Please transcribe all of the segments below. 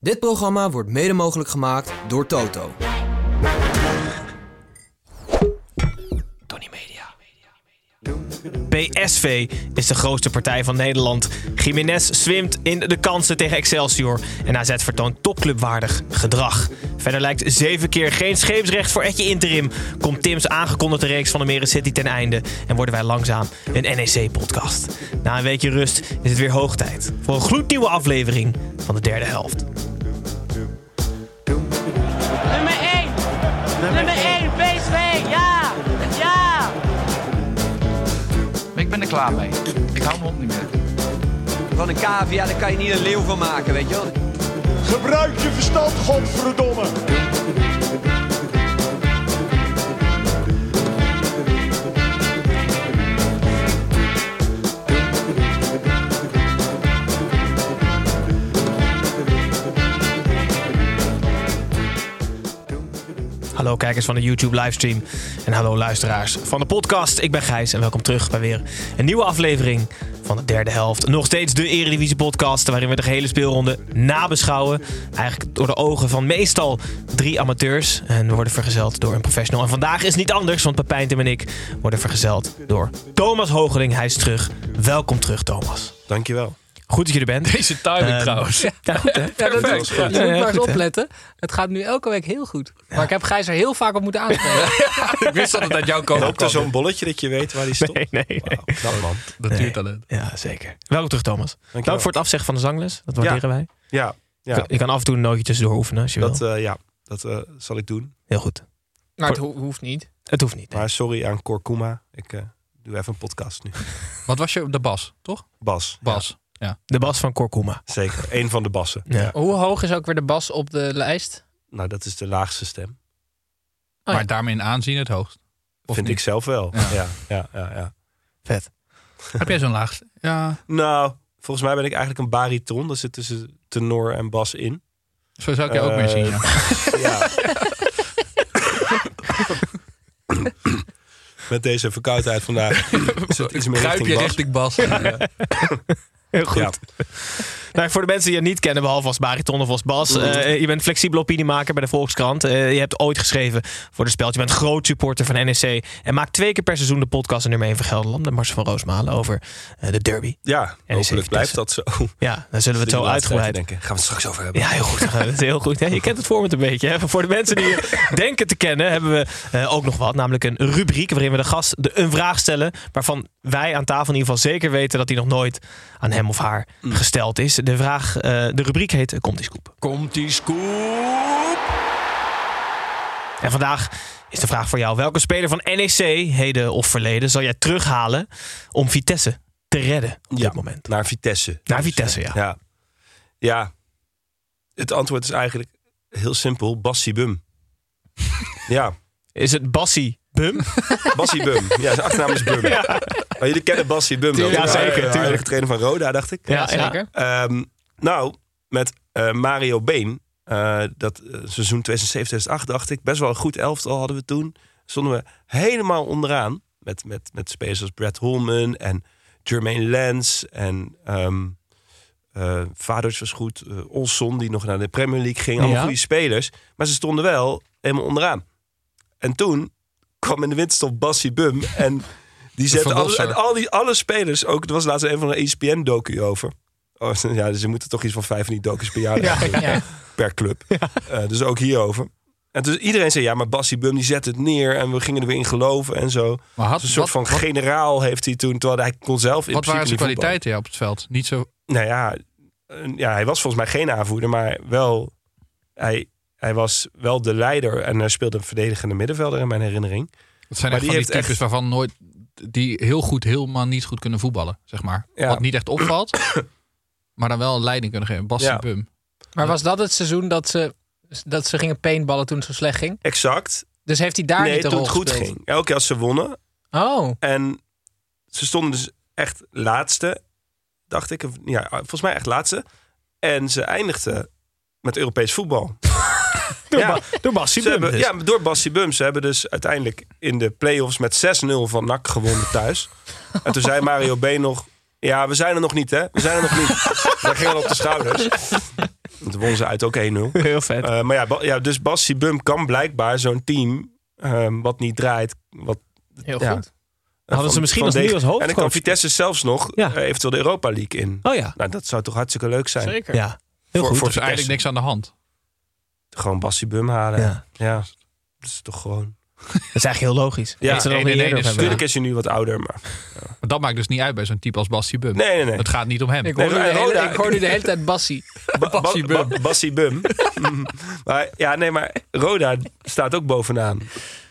Dit programma wordt mede mogelijk gemaakt door Toto. Tony Media. PSV is de grootste partij van Nederland. Jiménez zwemt in de kansen tegen Excelsior. En AZ vertoont topclubwaardig gedrag. Verder lijkt zeven keer geen scheepsrecht voor Etje Interim. Komt Tim's aangekondigde reeks van de Meren City ten einde. En worden wij langzaam een NEC-podcast. Na een weekje rust is het weer hoog tijd voor een gloednieuwe aflevering van de derde helft. Nummer 1. Nummer 1, PSV. Ja. Ja. Ik ben er klaar mee. Ik hou mijn hond niet meer. Van een cavia, daar kan je niet een leeuw van maken, weet je wel. Gebruik je verstand, godverdomme. Hallo kijkers van de YouTube livestream en hallo luisteraars van de podcast. Ik ben Gijs en welkom terug bij weer een nieuwe aflevering van de derde helft. Nog steeds de Eredivisie podcast waarin we de gehele speelronde nabeschouwen. Eigenlijk door de ogen van meestal drie amateurs. En we worden vergezeld door een professional. En vandaag is niet anders, want Pepijn, en ik worden vergezeld door Thomas Hogeling. Hij is terug. Welkom terug, Thomas. Dankjewel. Goed dat je er bent. Deze timing Ehm, trouwens. Ja, goed hè? Ja, dat is, je moet maar eens opletten. Het gaat nu elke week heel goed. Maar ik heb Gijs er heel vaak op moeten aanspreken. Ik wist dat het uit jouw kant Loopt er kwam. zo'n bolletje dat je weet waar die stond? Nee, nee, nee. Wauw, knap man. Natuurtalent. Ja, zeker. Welkom terug, Thomas. Dank wel. voor het afzeggen van de zangles. Dat waarderen wij. Ja, ja, Je kan af en toe een nootje tussendoor oefenen als je dat, wil. eh, ja, dat eh, zal ik doen. Heel goed. Maar het ho- hoeft niet. Het hoeft niet. nee. Maar sorry aan Korkuma. Ik eh, doe even een podcast nu. Wat was je? De bas, toch? Bas. Bas. Ja. De bas van Korkuma. Ja, zeker. Eén van de bassen. Ja. Hoe hoog is ook weer de bas op de lijst? Nou, dat is de laagste stem. ja. Maar daarmee in aanzien het hoogst. Of Vind niet? ik zelf wel. Ja. Ja, ja, ja, ja. Vet. Heb jij zo'n laagste? Ja, Nou, volgens mij ben ik eigenlijk een bariton. Daar zit tussen tenor en bas in. zo zou ik je ook meer zien. Ja. Ja. Met deze verkoudheid vandaag is het iets meer Kruip richting je bas. richting bas. Heel goed. Nou, voor de mensen die je niet kennen, behalve als bariton of als bas. eh, je bent flexibele opiniemaker bij de Volkskrant. Eh, je hebt ooit geschreven voor de speld. Je bent groot supporter van NEC. En maakt twee keer per seizoen de podcast en nummer 1 van Gelderland. De Mars van Roosmalen over eh, de derby. Ja, NEC hopelijk blijft dat zo. Ja, daar zullen we het zo uitgebreid denken. Gaan we het straks over hebben. Ja, heel goed. Dat is heel goed. Ja, je kent het format een beetje. Hè? Voor de mensen die je denken te kennen, hebben we ook nog wat. Namelijk een rubriek waarin we de gast de, een vraag stellen. Waarvan wij aan tafel in ieder geval zeker weten dat die nog nooit aan hem of haar gesteld is. De, vraag, eh, de rubriek heet Komt die scoop? Komt die scoop. En vandaag is de vraag voor jou. Welke speler van NEC, heden of verleden, zal jij terughalen om Vitesse te redden op Ja, dit moment? Naar Vitesse. Naar Vitesse, ja. Ja. Ja. Het antwoord is eigenlijk heel simpel. Bassie Bum. ja, Is het Bassie Bum? Bassie Bum. Ja, zijn achternaam is Bum. Maar jullie kennen Bassie Bum wel. Ja, zeker, De huidige trainer van Roda, dacht ik. Ja, zeker. Ehm, nou, met eh, Mario Been, eh, dat eh, seizoen 2007-2008 dacht ik, best wel een goed elftal hadden we toen. Stonden we helemaal onderaan met, met, met spelers als Brad Holman en Jermaine Lens en ehm eh Vaders was goed, Olson die nog naar de Premier League ging, allemaal Ja. goede spelers, maar ze stonden wel helemaal onderaan. En toen kwam in de winterstop Bassie Bum en die zette en al die alle spelers ook. Er was laatst een van de E ESPN docu over. Oh, ja, dus ze moeten toch iets van vijf van die docus per jaar Ja. per club. Eh, dus ook hierover. En dus iedereen zei ja, maar Bassie Bum die zet het neer en we gingen er weer in geloven en zo. Maar had, Dus een soort wat, van wat, generaal heeft hij toen, terwijl hij kon zelf in wat waren zijn kwaliteiten ja, op het veld? Niet zo... Nou ja, ja, hij was volgens mij geen aanvoerder, maar wel. Hij, hij was wel de leider en hij speelde een verdedigende middenvelder in mijn herinnering. Het zijn Maar echt die van die heeft types waarvan nooit... Die heel goed, helemaal niet goed kunnen voetballen, zeg maar. Ja. Wat niet echt opvalt. Maar dan wel een leiding kunnen geven. Bassie Ja. Bum. Maar was dat het seizoen dat ze, dat ze gingen paintballen toen het zo slecht ging? Exact. Dus heeft hij daar nee, niet de toen rol het goed gespeeld? ging. Elke keer als ze wonnen. Oh, En ze stonden dus echt laatste, dacht ik. Ja, volgens mij echt laatste. En ze eindigden met Europees voetbal. Door, Ja. Ba- door Bassie Ze Bum hebben, dus. ja, door Bassie Bum. Ze hebben dus uiteindelijk in de play-offs met 6-0 van NAC gewonnen thuis. en toen zei Mario B. nog... Ja, we zijn er nog niet, hè? We zijn er nog niet. Daar ging al op de schouders. En toen wonnen ze uit ook 1-0. Heel vet. Eh, maar ja, Ba- ja, dus Bassie Bum kan blijkbaar zo'n team... ehm, wat niet draait, wat heel Ja. goed. Hadden ze misschien als nu als En dan kan. Vitesse zelfs nog Ja. eh, eventueel de Europa League in. Oh ja, Nou, dat zou toch hartstikke leuk zijn. Zeker. ja. Heel Voor- goed. voor Er is eigenlijk niks aan de hand. Gewoon Bassie Bum halen. Ja. Ja. Dat is toch gewoon... Dat is eigenlijk heel logisch. Ja, één eerder is- over Natuurlijk is hij nu wat ouder, maar... Maar dat maakt dus niet uit bij zo'n type als Bassie Bum. Nee, nee, nee. Het gaat niet om hem. Ik Nee, hoorde, maar de hele, ik hoorde de hele tijd Bassie. Ba- ba- Bassie Bum. ba- Bassie Bum. maar ja, nee, maar Roda staat ook bovenaan.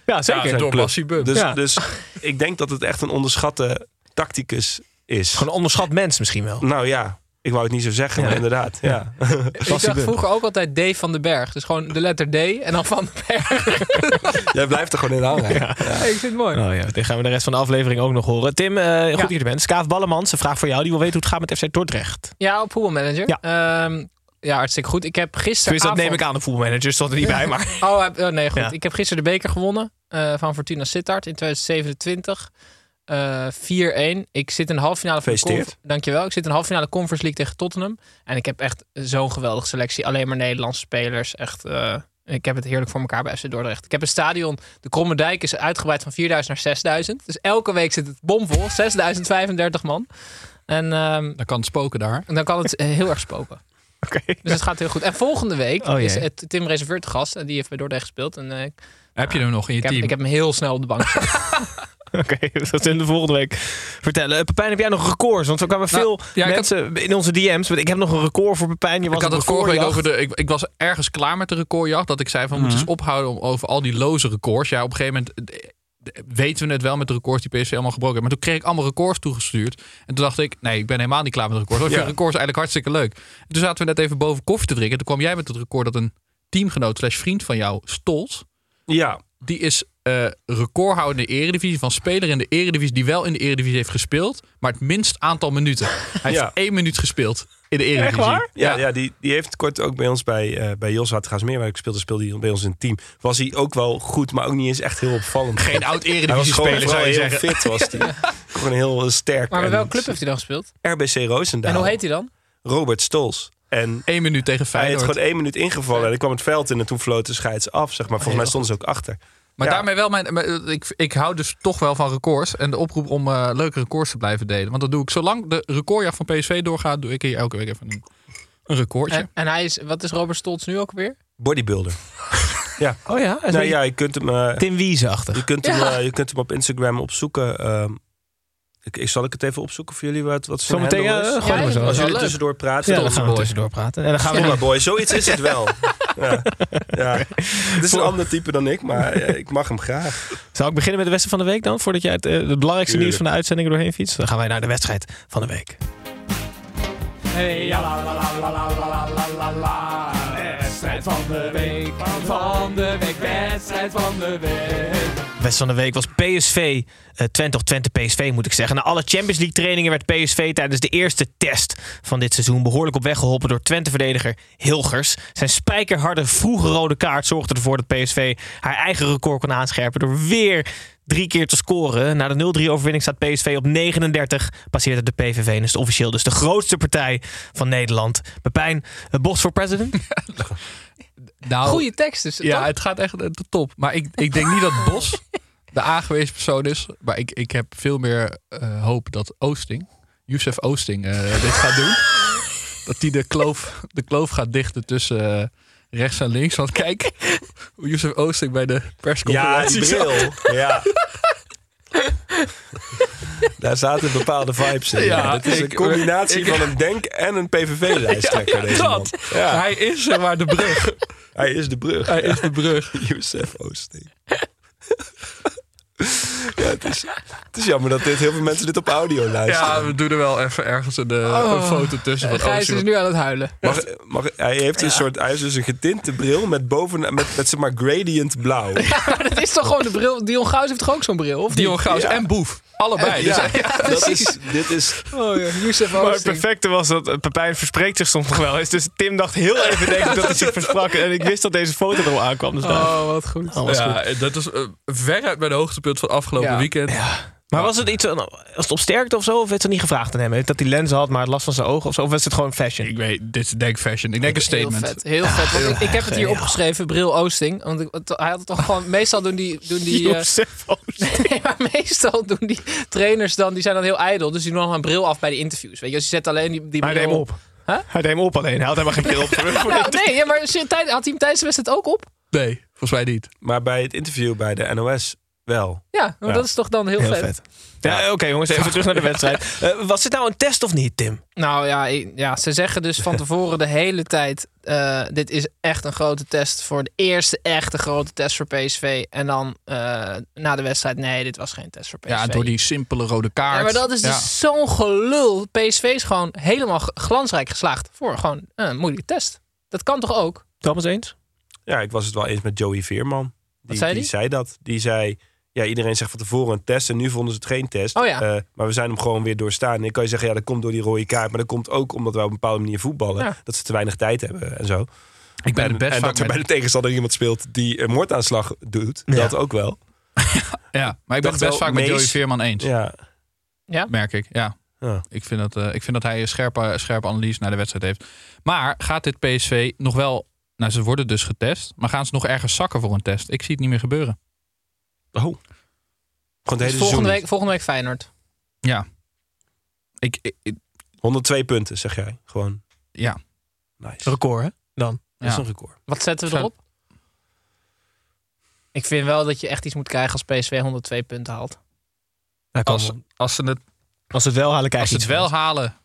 Ja, zeker. Ja, door club. Bassie Bum. Dus, Ja. dus ik denk dat het echt een onderschatte tacticus is. Gewoon een onderschat mens misschien wel. Nou ja, ik wou het niet zo zeggen, Ja. maar inderdaad. Ja. Ik dacht Bum. vroeger ook altijd D van den Berg. Dus gewoon de letter D en dan van den Berg. Jij blijft er gewoon in hangen. ik vind het mooi. Oh ja, dit gaan we de rest van de aflevering ook nog horen. Tim, eh, goed Ja. dat je er bent. Skaaf Ballemans, een vraag voor jou. Die wil weten hoe het gaat met FC Dordrecht. Ja, op voetbalmanager. Ja. ja, hartstikke goed. Ik heb Dus gisteren. dat neem ik aan, de voetbalmanager stond er niet bij. Maar Oh, heb- oh, nee, goed. Ja. Ik heb gisteren de beker gewonnen eh, van Fortuna Sittard in 2027. Eh 4-1. Ik zit in de halve finale van de Dankjewel. Ik zit in de halve finale Conference League tegen Tottenham. En ik heb echt zo'n geweldige selectie. Alleen maar Nederlandse spelers. Echt, eh, ik heb het heerlijk voor elkaar bij FC Dordrecht. Ik heb een stadion. De Kromme Dijk is uitgebreid van 4000 naar 6000. Dus elke week zit het bomvol. 6035 man. En ehm, Dan kan het spoken daar. dan kan het eh, heel erg spoken. oké. Dus het gaat heel goed. En volgende week Oh, is het Tim Reserveur te gast. En die heeft bij Dordrecht gespeeld. En eh, Heb je hem nog in je ik, heb, team? ik heb hem heel snel op de bank gezet. Oké, dat in de volgende week vertellen. Eh, Pepijn, heb jij nog records? Want er kwamen Nou, veel ja, mensen in onze DM's. met, Ik heb nog een record voor Pepijn. Je was ik had het vorige week over de. Ik, ik was ergens klaar met de recordjacht. Dat ik zei van we moeten eens ophouden om over al die loze records. Ja, op een gegeven moment eh, eh, weten we het wel met de records die PSV allemaal gebroken. Maar toen kreeg ik allemaal records toegestuurd. En toen dacht ik, nee, ik ben helemaal niet klaar met de records. Want Ik Ja. vind records eigenlijk hartstikke leuk. En toen zaten we net even boven koffie te drinken. Toen kwam jij met het record dat een teamgenoot slash vriend van jou, Stols, Ja, die is eh, recordhouder in de eredivisie van speler in de eredivisie die wel in de eredivisie heeft gespeeld, maar het minst aantal minuten. Hij Ja. heeft één minuut gespeeld in de eredivisie. waar? ja, ja. die, die heeft kort ook bij ons bij, eh bij Jos Hartgaasmeer, waar ik speelde, speelde hij bij ons in het team. Was hij ook wel goed, maar ook niet eens echt heel opvallend. Geen oud Hij was eredivisie gewoon speler vooral zou je heel zeggen. fit, was hij. Gewoon heel sterk. Maar bij welke club heeft hij dan gespeeld? RBC Roosendaal. En hoe heet hij dan? Robert Stols. En Eén minuut tegen hij heeft Feyenoord. gewoon één minuut ingevallen. En ik kwam het veld in en toen floot de scheids af. Zeg maar. Volgens mij stonden ze ook achter. Maar Ja. daarmee wel mijn. mijn- Ik, ik hou dus toch wel van records. En de oproep om eh, leuke records te blijven delen. Want dat doe ik zolang de recordjacht van PSV doorgaat, doe ik hier elke week even een, een recordje. En, en hij is, wat is Robert Stolz nu ook weer? Bodybuilder. Oh ja, hij is Nou ja, je kunt hem, eh, Tim Wiese-achtig. je kunt hem, Ja. eh, je kunt hem op Instagram opzoeken. Ik, zal ik het even opzoeken voor jullie wat, wat Zometeen eh, ja, Als jullie tussendoor praten. Ja, dan gaan we tussendoor praten. En dan gaan we ja. boy, zoiets is het wel. Ja. ja. Het is een ander type dan ik, maar eh, ik mag hem graag. zal ik beginnen met de wedstrijd van de week dan? Voordat jij het, eh, belangrijkste nieuws van de uitzending doorheen fietst. Dan gaan wij naar de wedstrijd van de week. Hey, Wedstrijd van de week, van de week, wedstrijd van de week. Wedstrijd van de week was PSV, eh, Twente of Twente PSV moet ik zeggen. Na alle Champions League trainingen werd PSV tijdens de eerste test van dit seizoen behoorlijk op weg geholpen door Twente-verdediger Hilgers. Zijn spijkerharde vroege rode kaart zorgde ervoor dat PSV haar eigen record kon aanscherpen door weer drie keer te scoren. Na de 0-3 overwinning staat PSV op 39, passeert het de PVV en is het officieel dus de grootste partij van Nederland. Pepijn, eh, Bos voor president? Nou, Goeie tekst dus. Ja, toch? het gaat echt de top. Maar ik, ik denk niet dat Bos de aangewezen persoon is. Maar ik, ik heb veel meer eh, hoop dat Oosting, Youssef Oosting, eh, dit gaat doen. Dat hij de kloof, de kloof gaat dichten tussen eh, rechts en links. Want kijk hoe Youssef Oosting bij de Ja, persconferentie die bril. Ja. Daar zaten bepaalde vibes in. Ja, Ja, het is een combinatie ik- van een denk- en een PVV-lijsttrekker. deze man. dat. Ja, Hij is zeg maar de brug. Hij is de brug. Hij is de brug. Youssef Oosting. ja, het is, het is jammer dat dit, heel veel mensen dit op audio luisteren. Ja, we doen er wel even ergens een, eh, een foto tussen. Van Gijs Oosting. is nu aan het huilen. Mag, mag, hij heeft een soort, hij heeft dus een getinte bril met boven, met, met zeg maar gradient blauw. Maar dat is toch gewoon de bril. Dion Gauws heeft toch ook zo'n bril? Of? Dion Gauws Ja. en Boef. Allebei. Dus, Ja, ja. dat is, dit is, Oh ja, Maar het perfecte was dat eh, Pepijn verspreekt zich soms nog wel eens. Dus Tim dacht heel even denk ik dat hij zich versprak. En ik wist dat deze foto er al aankwam. Dus daar- Oh, wat goed. Ja, dat is uh, veruit mijn hoogtepunt van afgelopen Ja. weekend. Maar was het iets, eh, was het op sterkte of zo? Of werd ze niet gevraagd aan hem? Dat hij lenzen had, maar last van zijn ogen of zo? Of was het gewoon fashion? Ik weet, dit is denk ik fashion. Ik denk een statement. Heel vet. Heel vet. Want ik, ik heb het hier opgeschreven, Bril Oosting. Want ik, het- hij had het toch gewoon... Meestal doen die... Doen die Oost. nee, maar meestal doen die trainers dan... Die zijn dan heel ijdel. Dus die doen dan een bril af bij de interviews. Weet je, dus je zet alleen die, die bril op. Huh? Hij deed hem op alleen. Hij had helemaal geen bril op. Nee, ja, maar had hij hem tijdens de wedstrijd ook op? Nee, volgens mij niet. maar bij het interview bij de NOS wel. Ja, maar Ja. dat is toch dan heel, Heel vet. vet. Ja, oké jongens, even terug naar de wedstrijd. Eh, was dit nou een test of niet, Tim? Nou ja, ja, ze zeggen dus van tevoren de hele tijd... eh, dit is echt een grote test voor de eerste echte grote test voor PSV. En dan eh, na de wedstrijd, nee, dit was geen test voor PSV. Ja, door die simpele rode kaart. Ja, maar dat is dus Ja. zo'n gelul. PSV is gewoon helemaal glansrijk geslaagd voor gewoon een moeilijke test. Dat kan toch ook? Thomas eens? Ja, ik was het wel eens met Joey Veerman. Die, zei die die? zei dat. Die zei, ja, iedereen zegt van tevoren een test en nu vonden ze het geen test. Oh ja. Eh, maar we zijn hem gewoon weer doorstaan. En dan kan je zeggen, ja, dat komt door die rode kaart. Maar dat komt ook omdat we op een bepaalde manier voetballen. Ja. Dat ze te weinig tijd hebben en zo. Ik ben en het best en vaak dat er bij de tegenstander iemand speelt die een moordaanslag doet. Ja. Dat ook wel. Ja, maar ik ben het best wel vaak met Joey Veerman eens. Ja. Merk ik, ja. Ja. Ik vind, dat, eh, ik vind dat hij een scherpe, scherpe analyse naar de wedstrijd heeft. Maar gaat dit PSV nog wel... Nou, ze worden dus getest. Maar gaan ze nog ergens zakken voor een test? Ik zie het niet meer gebeuren. Oh. Gewoon de Dus hele volgende, week, volgende week Feyenoord. Ja. Ik, ik- ik- 102 punten, zeg jij. Gewoon ja. nice. Record, hè? Dan. Dat is Ja. een record. Wat zetten we erop? Ik vind wel dat je echt iets moet krijgen als PSV 102 punten haalt. Kan Als, wel. als ze het, als ze het wel halen, krijg als je het iets wel van. halen...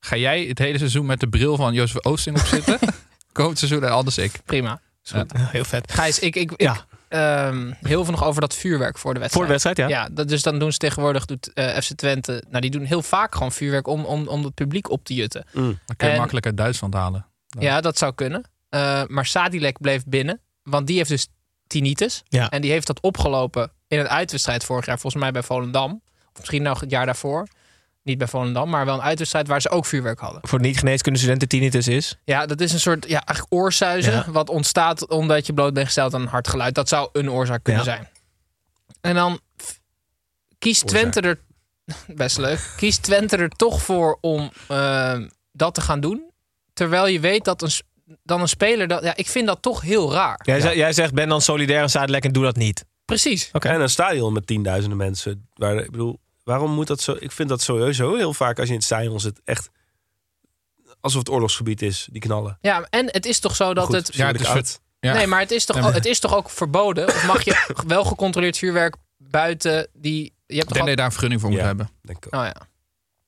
Ga jij het hele seizoen met de bril van Jozef Oosting op zitten? Komend seizoen en anders ik. Prima. Is goed. Ja, heel vet. Gijs, ik, ik, ik Ja. Ehm, heel veel nog over dat vuurwerk voor de wedstrijd. Voor de wedstrijd, ja. Ja, dat, dus dan doen ze tegenwoordig, doet eh, FC Twente, nou die doen heel vaak gewoon vuurwerk om, om, om het publiek op te jutten. Mm. Dan kun je En- makkelijk uit Duitsland halen. Ja. Ja, dat zou kunnen. Eh, maar Sadilek bleef binnen, want die heeft dus tinnitus. Ja. En die heeft dat opgelopen in een uitwedstrijd vorig jaar, volgens mij bij Volendam. Of misschien nog het jaar daarvoor. Niet bij Volendam, maar wel een uitwedstrijd waar ze ook vuurwerk hadden. Voor de niet-geneeskunde studenten tinnitus is. Ja, dat is een soort ja, eigenlijk oorsuizen. Ja. Wat ontstaat omdat je bloot bent gesteld aan een hard geluid. Dat zou een oorzaak kunnen Ja. zijn. En dan kiest Twente er... Best leuk. Kiest Twente er toch voor om eh, dat te gaan doen. Terwijl je weet dat een, dan een speler... Dat, ja, ik vind dat toch heel raar. Jij, zegt- jij zegt, ben dan solidair en Zadelijk en doe dat niet. Precies. En een stadion met tienduizenden mensen. Waar, ik bedoel, waarom moet dat zo? Ik vind dat sowieso heel vaak als je in het stadion zit echt alsof het oorlogsgebied is, die knallen. Ja, en het is toch zo dat Goed, het... Ja, het is. Ja. Nee, maar het is, toch, Ja, maar- het is toch ook verboden? Of mag je wel gecontroleerd vuurwerk buiten die... Je hebt Ik denk toch dat al... je daar een vergunning voor moet Ja. hebben. Denk ik ook. Oh ja.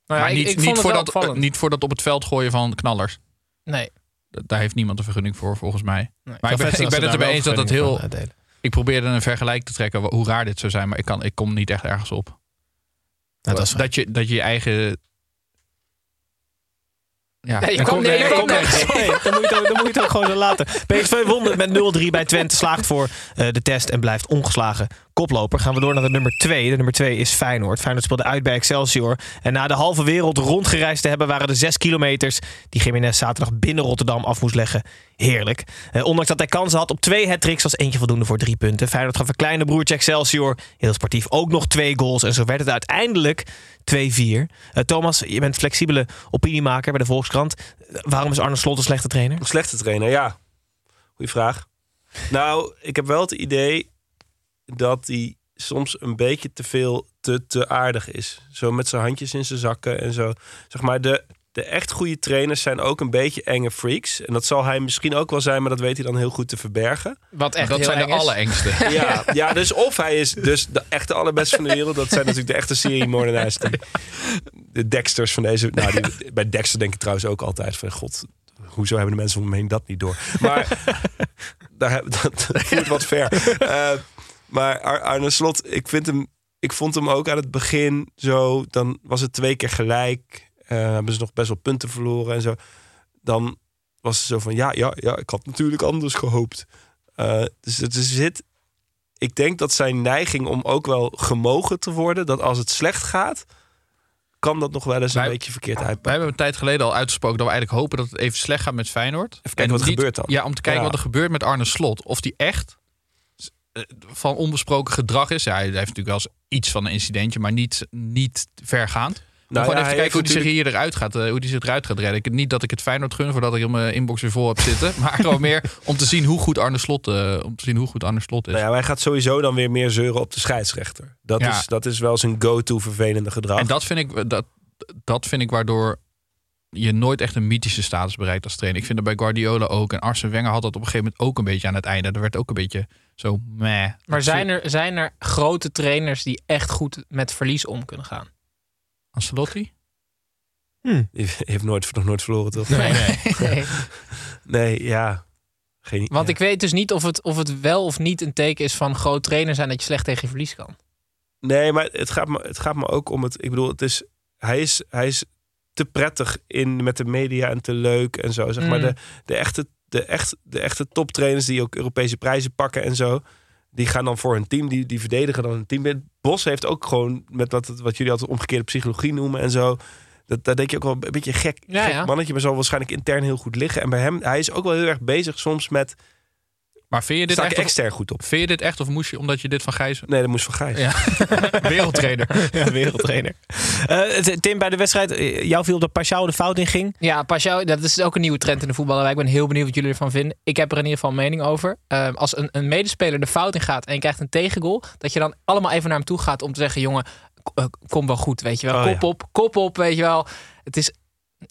Nou ja, maar ik- niet, ik niet, vond het voor dat, niet voor dat op het veld gooien van knallers. Nee. D- Daar heeft niemand een vergunning voor, volgens mij. Nee. Maar ik ben, ik ben het ermee eens dat het heel... Ik probeerde een vergelijk te trekken hoe raar dit zou zijn, maar ik, kan, ik kom niet echt ergens op. Nou, dat is dat, je, dat je je eigen... Ja, Nee, je er komt- nee, je nergens. Nee, dan, moet je het, ook- dan moet je het ook gewoon zo laten. PSV won met 0-3 bij Twente. Slaagt voor eh, de test en blijft ongeslagen koploper. Gaan we door naar de nummer 2. De nummer 2 is Feyenoord. Feyenoord speelde uit bij Excelsior. En na de halve wereld rondgereisd te hebben... waren de 6 kilometers die Jiménez zaterdag binnen Rotterdam af moest leggen. Heerlijk. Eh, ondanks dat hij kansen had op twee hat-tricks... was eentje voldoende voor drie punten. Feyenoord gaf een kleine broertje Excelsior. Heel sportief ook nog twee goals. En zo werd het uiteindelijk 2-4. Eh, Thomas, je bent flexibele opiniemaker bij de Volkskrant. Waarom is Arne Slot een slechte trainer? Een slechte trainer, ja. Goeie vraag. Nou, ik heb wel het idee dat hij soms een beetje te veel te, te aardig is. Zo met zijn handjes in zijn zakken en zo. Zeg maar, de, de echt goede trainers zijn ook een beetje enge freaks. En dat zal hij misschien ook wel zijn, maar dat weet hij dan heel goed te verbergen. Wat echt Dat heel zijn eng de allerengste. Ja, ja, dus of hij is dus de echte allerbeste van de wereld. Dat zijn natuurlijk de echte seriemoordenaars. Die, de Dexters van deze... Nou, die, bij Dexter denk ik trouwens ook altijd van... God, hoezo hebben de mensen om me heen dat niet door? Maar daar, dat, dat voert wat ver. Eh, maar Ar- Arne Slot, ik vind hem... ik vond hem ook aan het begin zo. Dan was het twee keer gelijk. Eh, hebben ze nog best wel punten verloren en zo. Dan was het zo van ja, ja, ja. Ik had natuurlijk anders gehoopt. Eh, dus het zit. Ik denk dat zijn neiging om ook wel gemogen te worden, dat als het slecht gaat, kan dat nog wel eens een Wij- beetje verkeerd We uitpakken. hebben een tijd geleden al uitgesproken dat we eigenlijk hopen dat het even slecht gaat met Feyenoord. Even kijken wat er gebeurt dan. Ja, om te kijken Ja. wat er gebeurt met Arne Slot. Of die echt van onbesproken gedrag is. Ja, hij heeft natuurlijk wel eens iets van een incidentje, maar niet, niet vergaand. Nou gewoon ja, even kijken hoe hij zich hier eruit gaat, eh, hoe hij zich eruit gaat redden. Ik, niet dat ik het Feyenoord gun voordat ik in mijn inbox weer vol heb zitten. Maar gewoon meer om te zien hoe goed Arne Slot, eh, om te zien hoe goed Arne Slot is. Nou ja, hij gaat sowieso dan weer meer zeuren op de scheidsrechter. Dat, Ja. is, dat is wel zijn go-to vervelende gedrag. En dat vind ik, dat, dat vind ik waardoor je nooit echt een mythische status bereikt als trainer. Ik vind dat bij Guardiola ook. En Arsene Wenger had dat op een gegeven moment ook een beetje aan het einde. Er werd ook een beetje zo meh. Maar zijn er, zijn er grote trainers die echt goed met verlies om kunnen gaan? Ancelotti? Die heeft nooit, nog nooit verloren, toch? Nee. nee. Nee, ja. Geen. Want ja. ik weet dus niet of het, of het wel of niet een teken is van groot trainer zijn dat je slecht tegen je verlies kan. Nee, maar het gaat, me, het gaat me ook om het... Ik bedoel, het is, hij, is, hij is te prettig in, met de media en te leuk en zo. Zeg maar Mm. de, de, echte, de, echt, de echte toptrainers die ook Europese prijzen pakken en zo... Die gaan dan voor hun team, die, die verdedigen dan hun team. Bos heeft ook gewoon met wat, wat jullie altijd omgekeerde psychologie noemen en zo. Dat, daar denk je ook wel een beetje gek, Ja, gek ja. mannetje, maar zal waarschijnlijk intern heel goed liggen. En bij hem, hij is ook wel heel erg bezig soms met, Maar vind je dit sta ik echt? Extern goed op? vind je dit echt of moest je omdat je dit van Gijs Nee, dat moest van Gijs. Ja. wereldtrainer? Ja, wereldtrainer. Eh, Tim, bij de wedstrijd, eh, jou viel dat Pashao de fout in ging. Ja, Pashao, dat is ook een nieuwe trend in de voetballerij. Ik ben heel benieuwd wat jullie ervan vinden. Ik heb er in ieder geval een mening over. Ehm, als een, een medespeler de fout in gaat en je krijgt een tegengoal, dat je dan allemaal even naar hem toe gaat om te zeggen: jongen, eh, kom wel goed, weet je wel. Oh, kop ja. op, kop op, weet je wel. Het is,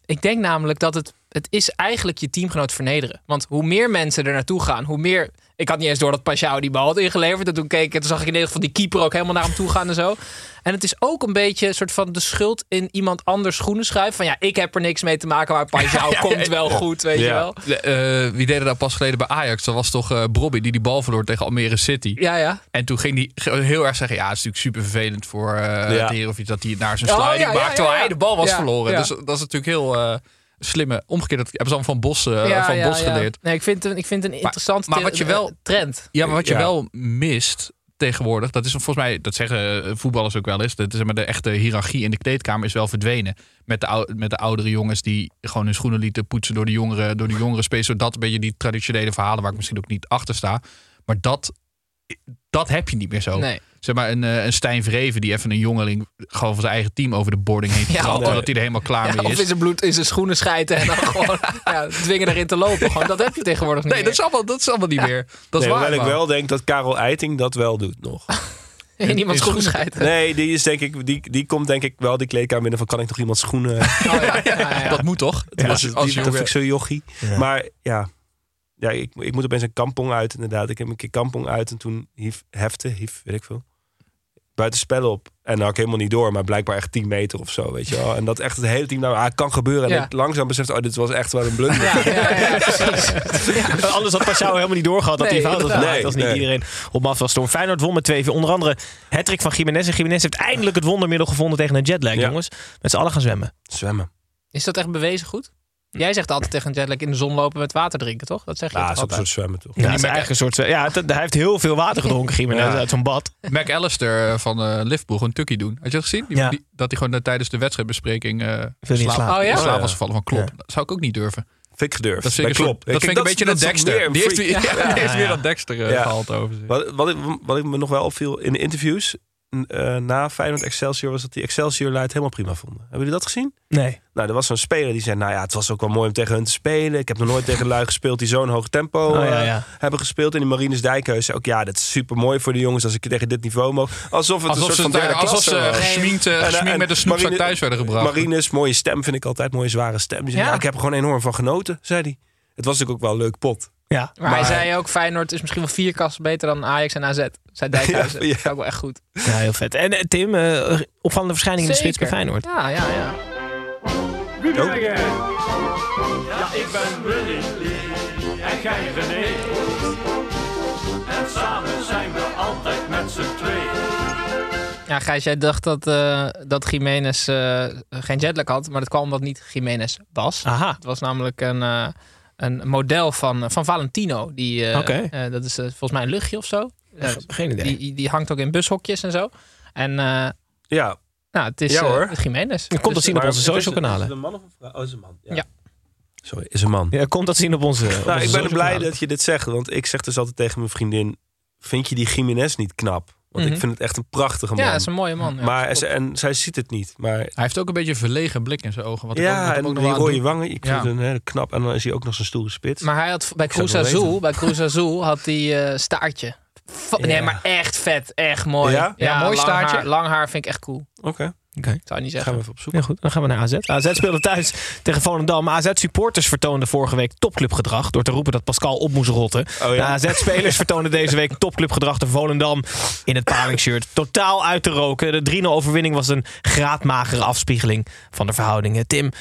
ik denk namelijk dat het, het is eigenlijk je teamgenoot vernederen. Want hoe meer mensen er naartoe gaan, hoe meer. Ik had niet eens door dat Pashao die bal had ingeleverd. En toen keek ik en toen zag ik in ieder geval die keeper ook helemaal naar hem toe gaan en zo. En het is ook een beetje een soort van de schuld in iemand anders schoenen schuiven. Van ja, ik heb er niks mee te maken, maar Pashao komt wel goed, weet je wel. Eh, wie deed dat pas geleden bij Ajax? Dat was toch eh Brobby die die bal verloor tegen Almere City. Ja, ja. En toen ging hij heel erg zeggen: Ja, het is natuurlijk super vervelend voor eh Ja. de heer of iets dat hij het naar zijn Oh, ja, ja, maakt. Terwijl ja, ja. hij de bal was Ja, verloren. ja. Dus dat is natuurlijk heel eh, slimme. Omgekeerd, dat hebben ze allemaal van Bos, eh, ja, van ja, Bos ja. geleerd. Nee, ik vind het, ik vind het een interessante maar wat je wel- trend. Ja, maar wat je Ja. wel mist tegenwoordig, dat is volgens mij, dat zeggen eh, voetballers ook wel eens, dat is maar de echte hiërarchie in de kleedkamer is wel verdwenen. Met de, met de oudere jongens die gewoon hun schoenen lieten poetsen door de jongere, door de jongere. Zodat een beetje die traditionele verhalen waar ik misschien ook niet achter sta. Maar dat, dat heb je niet meer zo. Nee. Zeg maar een, eh, een Stijn Vreven die even een jongeling gewoon van zijn eigen team over de boarding heen Ja, trapt. nee. Zodat hij er helemaal klaar Ja, mee of is. in zijn bloed in zijn schoenen schijten en dan gewoon ja, dwingen erin te lopen. Gewoon, dat heb je tegenwoordig niet Nee, dat is allemaal, dat is allemaal niet meer. Dat is Nee, waar. hoewel ik wel denk dat Karel Eiting dat wel doet nog. in schoenen schoenen. schijten. Nee, die, is denk ik, die, die komt denk ik wel die kleedkamer binnen van kan ik nog iemand schoenen... Oh, ja. Ja, ja. Dat moet toch? Ja, als, die, als dat vind ik zo jochie. Maar ja, ja ik, ik moet opeens een kampong uit inderdaad. Ik heb een keer kampong uit en toen hief, hefte, hief, weet ik veel. Buiten spel op. En dan had ik helemaal niet door, maar blijkbaar echt 10 meter of zo, weet je wel. En dat echt het hele team, nou, ah, kan gebeuren. En Ja. ik langzaam beseft, oh, dit was echt wel een blunder. Ja, ja, ja, precies. Anders had helemaal niet doorgehad dat Nee, hij fout inderdaad. gemaakt. Als niet Nee. iedereen op mat was door. Feyenoord won met 2 Onder andere Hattrick van Jiménez. En Jiménez heeft eindelijk het wondermiddel gevonden tegen een jetlag, Ja. jongens. Met z'n allen gaan zwemmen. Zwemmen. Is dat echt bewezen goed? Jij zegt altijd tegen een jetlag in de zon lopen met water drinken, toch? Dat zeg je Ja, dat is ook een soort zwemmen toch? Ja, is eigenlijk een soort... Ja, het- hij heeft heel veel water gedronken, Jiménez, Ja. uit zo'n bad. McAllister eh, van eh Liverpool gewoon tukkie doen. Had je dat gezien? Die- Ja. die- dat hij gewoon eh, tijdens de wedstrijdbespreking eh in slaap. Oh ja? slaap ja. was gevallen van klop. Ja. Dat zou ik ook niet durven. Vind ik gedurfd. Dat vind ik, een dat vind ik een beetje dat een Dexter. een Die heeft, weer- die heeft Ja, weer ja. dat Dexter eh, Ja. gehaald over zich. Wat, wat, ik, wat ik me nog wel opviel in de interviews eh, na Feyenoord Excelsior was dat die Excelsior lui het helemaal prima vonden. Hebben jullie dat gezien? Nee. Nou, er was zo'n speler die zei, nou ja, het was ook wel mooi om tegen hun te spelen. Ik heb nog nooit tegen lui gespeeld die zo'n hoog tempo Oh, ja, eh, hebben gespeeld. En die Marines Dijkhuis zei ook, ja, dat is super mooi voor de jongens als ik tegen dit niveau mogen. Alsof het Alsof een ze, soort van derde alsof klasse ze gesminkt, eh, gesminkt met een snoepzak Marine- thuis werden gebracht. Marines, mooie stem vind ik altijd, mooie zware stem. Die zei, Ja. ja, ik heb er gewoon enorm van genoten, zei hij. Het was natuurlijk ook wel een leuk pot. Ja. Maar, hij zei ook, Feyenoord is misschien wel vier kasten beter dan Ajax en AZ. Zei Dijkhuizen. Ja, ja. Dat is ook wel echt goed. ja, heel vet. En eh, Tim, eh, opvallende verschijning in de spits bij Feyenoord. Ja, ja, ja. Ja, ik ben Willy en jij René. En samen zijn we altijd met z'n twee. Ja, Gijs, jij dacht dat, eh dat Jiménez eh, geen jetlag had, maar dat kwam omdat niet Jiménez was. Aha. Het was namelijk een, eh, een model van, van Valentino. Die, eh, eh, dat is eh, volgens mij een luchtje of zo. Eh, Geen idee. die, die hangt ook in bushokjes en zo. En eh, Ja. nou, het is Ja, eh, hoor. Jiménez. Je komt dat Dus, zien op onze is social Is kanalen. het een man of een vrouw? Oh, is een man. Ja. Sorry, is een man. Ja, komt dat zien op onze. op Nou, onze ik ben blij dat je dit zegt. Want ik zeg dus altijd tegen mijn vriendin... Vind je die Jiménez niet knap? Want Mhm. ik vind het echt een prachtige man. Ja, dat is een mooie man. Ja, maar ze- en zij ziet het niet. Maar Hij heeft ook een beetje een verlegen blik in zijn ogen. Wat ik ook, ja, wat en ook nog die rode wangen. Ik vind Ja. het een knap. En dan is hij ook nog zijn stoere spits. Maar hij had bij Cruz het Azul, bij Cruz Azul had hij eh, staartje. Nee, maar echt vet, echt mooi. Ja? Ja, mooi lang staartje. Haar, lang haar vind ik echt cool. Oké, Zou je niet gaan zeggen. we even op zoek. Ja, goed, dan gaan we naar AZ. AZ speelde thuis tegen Volendam. AZ-supporters vertoonden vorige week topclubgedrag... door te roepen dat Pascal op moest rotten. Oh De? AZ-spelers vertoonden deze week topclubgedrag te Volendam... in het palingshirt. Totaal uit te roken. De 3-0-overwinning was een graadmagere afspiegeling van de verhoudingen. Tim,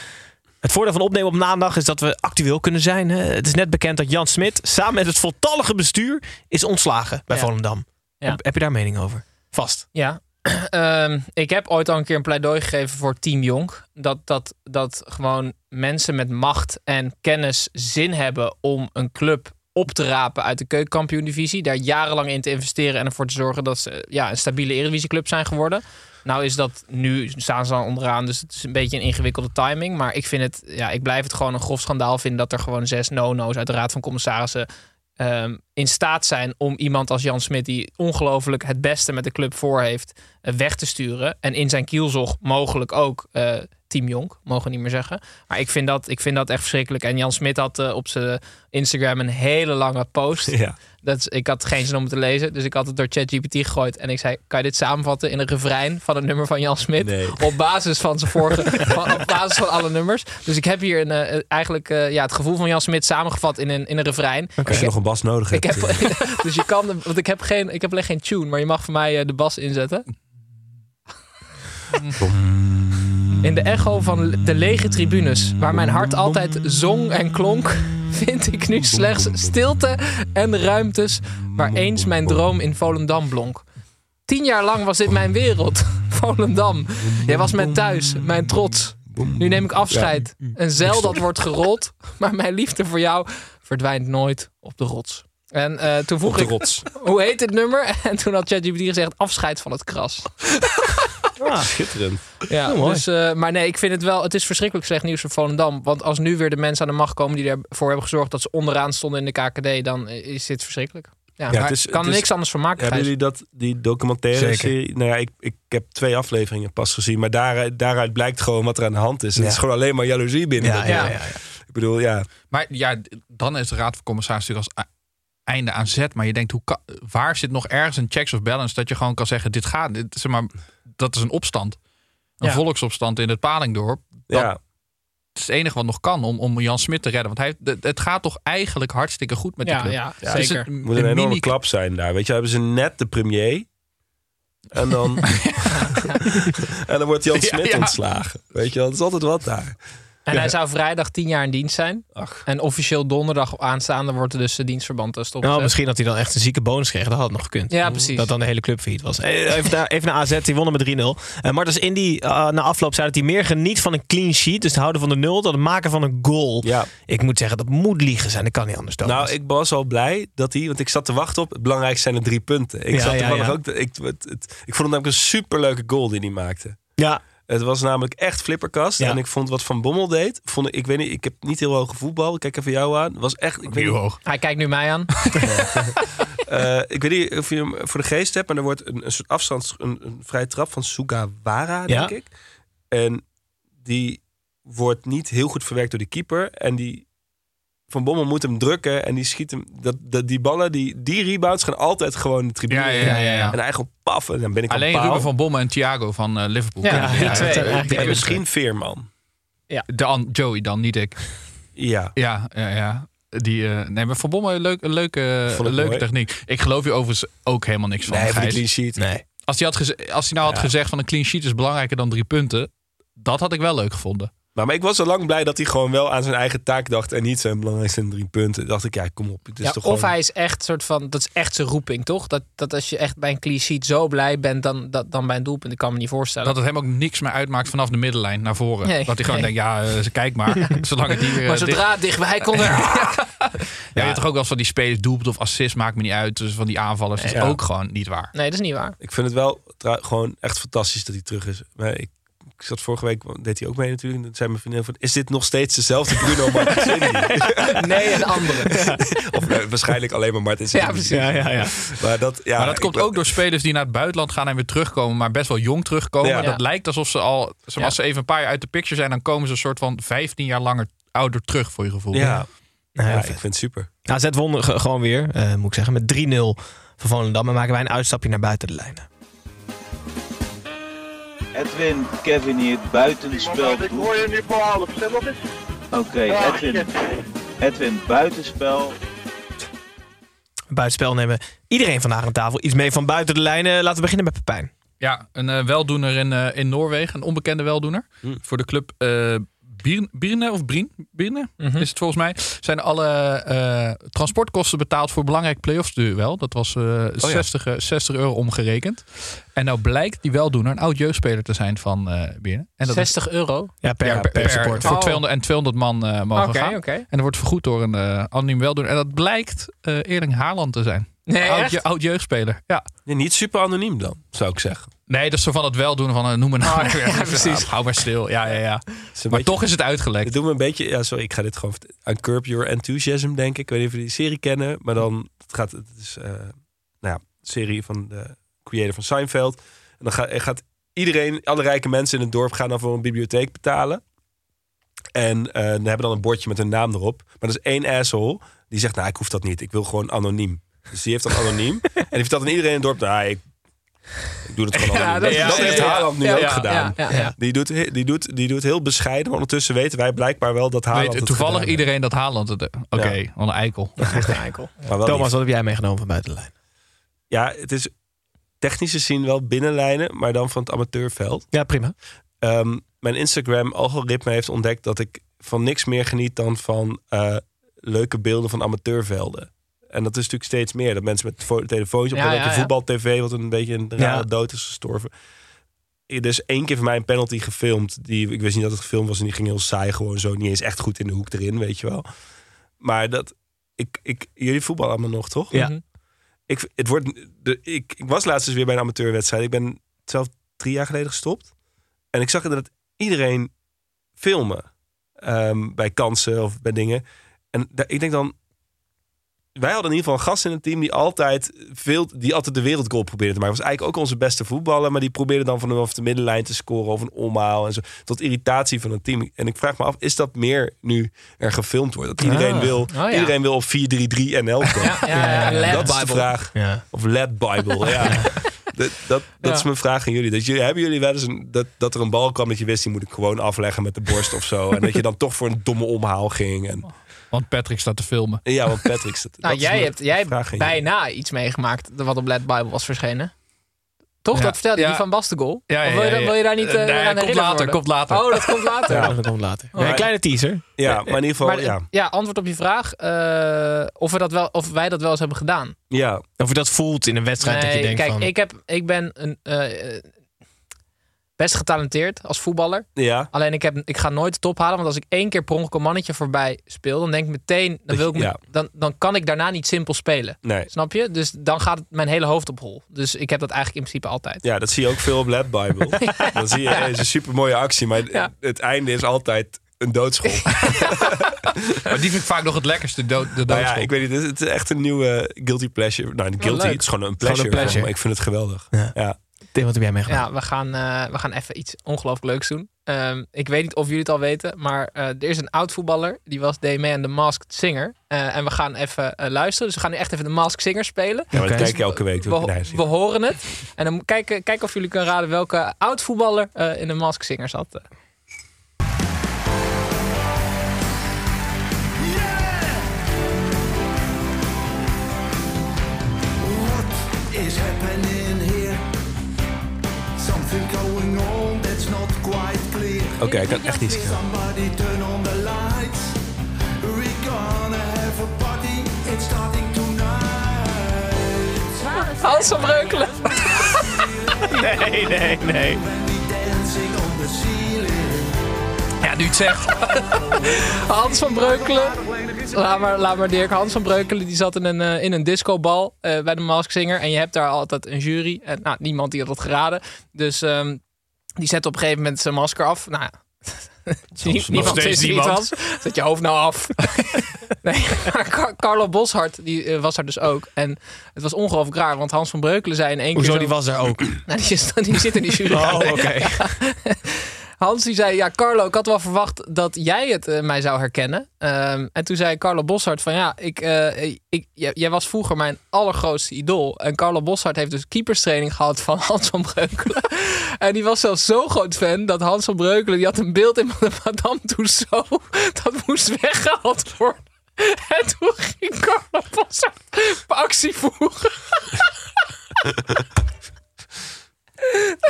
het voordeel van opnemen op maandag is dat we actueel kunnen zijn. hè. Het is net bekend dat Jan Smit samen met het voltallige bestuur... is ontslagen bij Ja. Volendam. Ja. Heb, heb je daar mening over? Vast. Ja. Ehm, ik heb ooit al een keer een pleidooi gegeven voor Team Jong. Dat, dat, dat gewoon mensen met macht en kennis zin hebben om een club op te rapen uit de keukenkampioen-divisie. Daar jarenlang in te investeren en ervoor te zorgen dat ze ja, een stabiele Eredivisieclub zijn geworden. Nou is dat nu, staan ze dan onderaan, dus het is een beetje een ingewikkelde timing. Maar ik vind het, ja, ik blijf het gewoon een grof schandaal vinden dat er gewoon zes no-no's uit de Raad van Commissarissen ehm, in staat zijn om iemand als Jan Smit, die ongelooflijk het beste met de club voor heeft, eh, weg te sturen. En in zijn kielzog mogelijk ook eh, Team Jonk, mogen we niet meer zeggen. Maar ik vind dat, ik vind dat echt verschrikkelijk. En Jan Smit had eh, op zijn Instagram een hele lange post. Ja. Dat is, ik had geen zin om het te lezen, dus ik had het door ChatGPT gegooid. En ik zei, kan je dit samenvatten in een refrein van het nummer van Jan Smit? Nee. Op basis van zijn vorige, van, op basis van alle nummers. Dus ik heb hier een, eh, eigenlijk eh, ja, het gevoel van Jan Smit samengevat in een, in een refrein. Als je nog een bas nodig hebt. Ik heb, dus je kan, want ik heb geen, ik heb alleen geen tune, maar je mag voor mij de bas inzetten. In de echo van de lege tribunes, waar mijn hart altijd zong en klonk, vind ik nu slechts stilte en ruimtes waar eens mijn droom in Volendam blonk. Tien jaar lang was dit mijn wereld, Volendam. Jij was mijn thuis, mijn trots. Nu neem ik afscheid. Een zeil dat wordt gerold, maar mijn liefde voor jou verdwijnt nooit op de rots. En eh, toen vroeg ik, hoe heet het nummer? En toen had ChatGPT gezegd, afscheid van het kras. Schitterend. Ja, mooi. dus, eh, maar nee, ik vind het wel, het is verschrikkelijk slecht nieuws voor Volendam. Want als nu weer de mensen aan de macht komen die ervoor hebben gezorgd dat ze onderaan stonden in de KKD, dan is dit verschrikkelijk. Ja, Ja, maar het is- kan het er is- niks anders van maken. Hebben Gijs. jullie dat, die documentaire Zeker. serie? Nou ja, ik, ik heb twee afleveringen pas gezien. Maar daaruit, daaruit blijkt gewoon wat er aan de hand is. Het is gewoon alleen maar jaloezie binnen. Ja, dat ja, ding. ja, ja. Ik bedoel, ja. Maar ja, dan is de Raad van Commissarissen natuurlijk als e- einde aan zet. Maar je denkt, hoe kan, waar zit nog ergens een checks of balance dat je gewoon kan zeggen, dit gaat, dit, zeg maar, dat is een opstand. Een Ja. volksopstand in het Palingdorp. Dat ja. is het enige wat nog kan om, om Jan Smit te redden. Want hij, het, het gaat toch eigenlijk hartstikke goed met die Ja, club. ja, Het is zeker. een- moet een een enorme mini- klap zijn daar. Weet je, hebben ze net de premier. En dan, en dan wordt Jan Ja, Smit ja. ontslagen. Weet je het is altijd wat daar. En hij zou vrijdag tien jaar in dienst zijn. Ach. En officieel donderdag aanstaande wordt er dus de dienstverband eh, stopgezet. Nou, misschien dat hij dan echt een zieke bonus kreeg. Dat had nog gekund. Ja, precies. Dat dan de hele club failliet was. Eh, Even naar, even naar AZ, die wonnen met 3-0. Uh, Martens Indy na afloop zei dat hij meer geniet van een clean sheet. Dus het houden van de nul, dan het maken van een goal. Ja. Ik moet zeggen, dat moet liegen zijn. Dat kan niet anders. Thomas. Nou, ik was al blij dat hij... Want ik zat te wachten op... Het belangrijkste zijn de drie punten. Ik Ja, zat ja, ja. ook... Ik, het, het- ik vond het namelijk een superleuke goal die hij maakte. Ja, Het was namelijk echt flipperkast. Ja. En ik vond wat Van Bommel deed. Vond ik, ik weet niet, ik heb niet heel hoge voetbal. Ik kijk even jou aan. Het was echt. Ik weet, niet, hoog. Hij kijkt nu mij aan. eh, ik weet niet of je hem voor de geest hebt. Maar er wordt een, een soort afstands. Een, een vrije trap van Sugawara, denk Ja. ik. En die wordt niet heel goed verwerkt door de keeper. En die. Van Bommel moet hem drukken en die schiet hem. Dat, dat, die ballen, die, die rebounds gaan altijd gewoon de tribune. Ja, ja, ja, ja, ja. En eigenlijk paf. En dan ben ik Alleen. Ruben van Bommel en Thiago van eh, Liverpool. Ja, kunnen die dit. twee. En misschien Veerman. De an- Joey dan, niet ik. Ja. Ja, ja, ja. Die, eh, nee, maar Van Bommel, een, leuk, een leuke, een leuke mooi. techniek. Ik geloof je overigens ook helemaal niks van. Nee, clean sheet. nee. Als hij, had als hij nou had Ja. gezegd van een clean sheet is belangrijker dan drie punten. Dat had ik wel leuk gevonden. Maar, maar ik was zo lang blij dat hij gewoon wel aan zijn eigen taak dacht en niet zijn belangrijkste drie punten. Dacht ik, ja, kom op. Het is Ja, toch of gewoon... hij is echt soort van, dat is echt zijn roeping, toch? Dat, dat als je echt bij een clean sheet zo blij bent dan, dat, dan bij een doelpunt. Ik kan me niet voorstellen. Dat het hem ook niks meer uitmaakt vanaf de middenlijn naar voren. Nee, dat hij gewoon nee. denkt, ja, eh, kijk maar. Zolang het hier... eh, maar dicht- zodra het dichtbij komt, er... Ja, je hebt toch ook wel eens van die spelers doelpunt of assist, maakt me niet uit. Dus van die aanvallers is Ja. ook gewoon niet waar. Nee, dat is niet waar. Ik vind het wel gewoon echt fantastisch dat hij terug is. Maar ik, ik zat vorige week, deed hij ook mee natuurlijk. En toen zei mijn vriendin van, is dit nog steeds dezelfde Bruno Martins? Nee, een andere. of eh, waarschijnlijk alleen maar Martins. Ja, precies. Ja, ja, ja. Maar dat, ja, maar dat komt ben- ook door spelers die naar het buitenland gaan en weer terugkomen, maar best wel jong terugkomen. Ja. Dat Ja. lijkt alsof ze al, zeg maar, Ja. als ze even een paar jaar uit de picture zijn, dan komen ze een soort van 15 jaar langer ouder terug voor je gevoel. Ja, Nou, ja, ja, ik vind het super. AZ won ge- gewoon weer, eh, moet ik zeggen, met 3-0 van Volendam. En maken wij een uitstapje naar buiten de lijnen. Edwin, Kevin hier, buitenspel. Ik hoor je nu voor half. Zeg wat is Oké, Edwin, Edwin, buitenspel. Buitenspel nemen iedereen vandaag aan tafel iets mee van buiten de lijnen. Laten we beginnen met Pepijn. Ja, een eh, weldoener in, eh, in Noorwegen, een onbekende weldoener. Hm. Voor de club eh Bierne of Brien, Bierne Mhm. is het volgens mij. Zijn alle eh, transportkosten betaald voor een belangrijk playoffs duel. Dat was eh 60, eh, 60 euro omgerekend. En nou blijkt die weldoener een oud jeugdspeler te zijn van eh Bierne. En dat is 60 euro. Ja, per, ja, per, per, support. voor Oh. 200 en 200 man eh, mogen gaan. oké. En dat wordt vergoed door een eh anoniem weldoener. En dat blijkt eh Erling Haaland te zijn. Nee, oud, oud jeugdspeler. Ja. Niet super anoniem dan, zou ik zeggen. Nee, dat is zo van het weldoen van eh, noem me nou. Oh, ja, ja, precies. hou maar stil. Ja, ja, ja. Een Maar beetje- toch is het uitgelekt. Het doet me een beetje, ja, sorry, ik ga dit gewoon aan Curb Your Enthusiasm denken. Ik weet niet of jullie die serie kennen, maar dan het gaat het is, eh, nou ja, een serie van de creator van Seinfeld. En dan gaat, gaat iedereen, alle rijke mensen in het dorp gaan dan voor een bibliotheek betalen. En eh, dan hebben dan een bordje met hun naam erop. Maar er is één asshole die zegt, nou, ik hoef dat niet. Ik wil gewoon anoniem. Dus die heeft dan anoniem. en die vertelt aan iedereen in het dorp, nou, ik, ik doe het gewoon Ja, anoniem. dat dat, heeft ja, Haaland nu ja, ook ja, gedaan. ja, ja, ja. Die, doet, die, doet, die doet heel bescheiden. Maar ondertussen weten wij blijkbaar wel dat Haaland Weet toevallig iedereen dat Haaland het... Oké, Ja. wat een eikel. Echt een eikel. Thomas, lief. wat heb jij meegenomen van buiten de lijn? Ja, het is technisch gezien wel binnenlijnen, maar dan van het amateurveld. Ja, prima. Ehm, mijn Instagram-algoritme heeft ontdekt dat ik van niks meer geniet dan van eh, leuke beelden van amateurvelden. En dat is natuurlijk steeds meer. Dat mensen met fo- telefoontjes op Ja, ja, ja, ja. voetbal-tv, wat een beetje een rare Ja. dood is gestorven. Er is één keer van mij een penalty gefilmd. Die, ik wist niet dat het gefilmd was en die ging heel saai. Gewoon zo niet eens echt goed in de hoek erin, weet je wel. Maar dat... Ik, ik, jullie voetballen allemaal nog, toch? Ja. Mhm. ik, het wordt, de, ik, ik was laatst dus weer bij een amateurwedstrijd. Ik ben zelf drie jaar geleden gestopt. En ik zag inderdaad iedereen filmen. ehm, bij kansen of bij dingen. En ik denk dan... Wij hadden in ieder geval een gast in het team die altijd, veel, die altijd de wereldgoal probeerde te maken. Was eigenlijk ook onze beste voetballer. Maar die probeerde dan vanaf de middenlijn te scoren of een omhaal. En zo, tot irritatie van het team. En ik vraag me af, is dat meer nu er gefilmd wordt? Dat iedereen, Ah. wil, ja. iedereen wil op 4-3-3 NL komen. Ja, ja, ja, dat is de vraag. Ja. Of Led Bible, ja. Dat, dat, dat Ja. is mijn vraag aan jullie. Dat jullie hebben jullie wel eens een, dat, dat er een bal kwam dat je wist, die moet ik gewoon afleggen met de borst of zo. En dat je dan toch voor een domme omhaal ging. En, Want Patrick staat te filmen. ja, want Patrick staat. Nou, jij hebt, jij hebt bijna iets meegemaakt wat op Led Bible was verschenen. Toch? Ja. Dat vertelde je, Ja. die van Bastengol? Ja, of ja, wil je, daar- wil je daar niet Eh, nee, aan komt later, komt later. Oh, dat komt later. Ja, dat komt later. Maar- een kleine teaser. Ja, maar in ieder geval, Maar ja. ja, antwoord op je vraag. eh, of, we dat wel, of wij dat wel eens hebben gedaan. ja. Of je dat voelt in een wedstrijd dat je denkt kijk, van... ik, heb, ik ben een, eh, best getalenteerd als voetballer. Ja, Alleen ik, heb, ik ga nooit de top halen. Want als ik één keer per ongeluk een mannetje voorbij speel... dan denk ik meteen, dan, wil ik me- Ja. dan, dan kan ik daarna niet simpel spelen. nee. Snap je? Dus dan gaat het mijn hele hoofd op hol. Dus ik heb dat eigenlijk in principe altijd. Ja, dat zie je ook veel op Led Bible. Dan zie je, is een super mooie actie, maar Ja. het einde is altijd een doodschop. Maar die vind ik vaak nog het lekkerste, dood, de Nou doodschop. ja, ik weet niet, het is, echt een nieuwe guilty pleasure. Nou, niet guilty, het is gewoon een Gewoon een pleasure. pleasure. maar ik vind het geweldig. Ja. Ja. Tim, wat heb jij meegenomen? Ja, we gaan, eh, we gaan even iets ongelooflijk leuks doen. Ehm, ik weet niet of jullie het al weten, maar eh, er is een oud voetballer. Die was mee aan de Masked Singer. Eh, en we gaan even luisteren. Dus we gaan nu echt even de Masked Singer spelen. Ja, maar dat kijk je elke week. We, je. we horen het. En dan kijken, kijken of jullie kunnen raden welke oud voetballer eh, in de Masked Singer zat. Gonna have a party. It's starting tonight. Hans van Breukelen. Nee, nee, nee. Dancing on the ceiling. Ja, nu het zegt. Hans van Breukelen. Laat maar, laat maar Dirk. Hans van Breukelen die zat in een, eh, in een discobal eh, bij de Mask Singer. En je hebt daar altijd een jury. En nou, niemand die had dat geraden. Dus ehm, die zette op een gegeven moment zijn masker af. Nou, nie- niemand steeds wist wie het was. Zet je hoofd nou af. nee, maar Car- Carlo Boshart die, eh, was er dus ook. En het was ongelooflijk raar. Want Hans van Breukelen zei in één Hoezo, keer... die zo- was daar ook? Nou, die, die zit in die jury. Oh, oké. Hans die zei, ja Carlo, ik had wel verwacht dat jij het eh, mij zou herkennen. Ehm, en toen zei Carlo Boshart van ja, ik, eh, ik, jij, was vroeger mijn allergrootste idool. En Carlo Boshart heeft dus keeperstraining gehad van Hans van Breukelen. en die was zelfs zo groot fan dat Hans van Breukelen, die had een beeld in Madame Tussauds. Dat moest weggehaald worden. En toen ging Carlo Boshart actie voeren.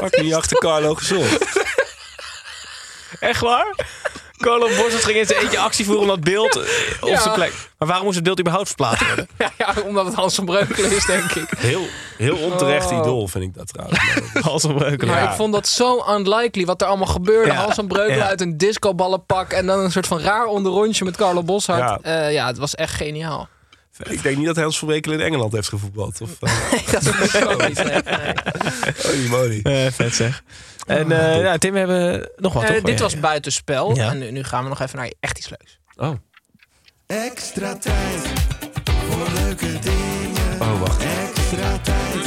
Pak niet achter Carlo gezond. Echt waar? Carlo Bossert ging in zijn eentje actie voeren om dat beeld eh, op Ja. zijn plek. Maar waarom moest het beeld überhaupt verplaatst worden? Ja, ja, omdat het Hans van Breukelen is, denk ik. Heel, heel onterecht Oh. idool vind ik dat trouwens. Hans van Breukelen. Maar Ja. ik vond dat zo unlikely wat er allemaal gebeurde. Ja. Hans van Breukelen Ja. uit een discoballenpak en dan een soort van raar onderrondje met Carlo Boshart. Ja. Ja, ja het was echt geniaal. Ik denk niet dat Hans van Breukelen in Engeland heeft gevoetbald. Of, uh, dat is zoiets. nee, nee. holy moly. Eh, vet zeg. En eh, ja, Tim, we hebben nog wat, Eh, dit Ja, was ja. buitenspel. Ja. En nu, nu gaan we nog even naar echt iets leuks. Oh. Extra tijd voor leuke dingen. oh, wacht. Extra tijd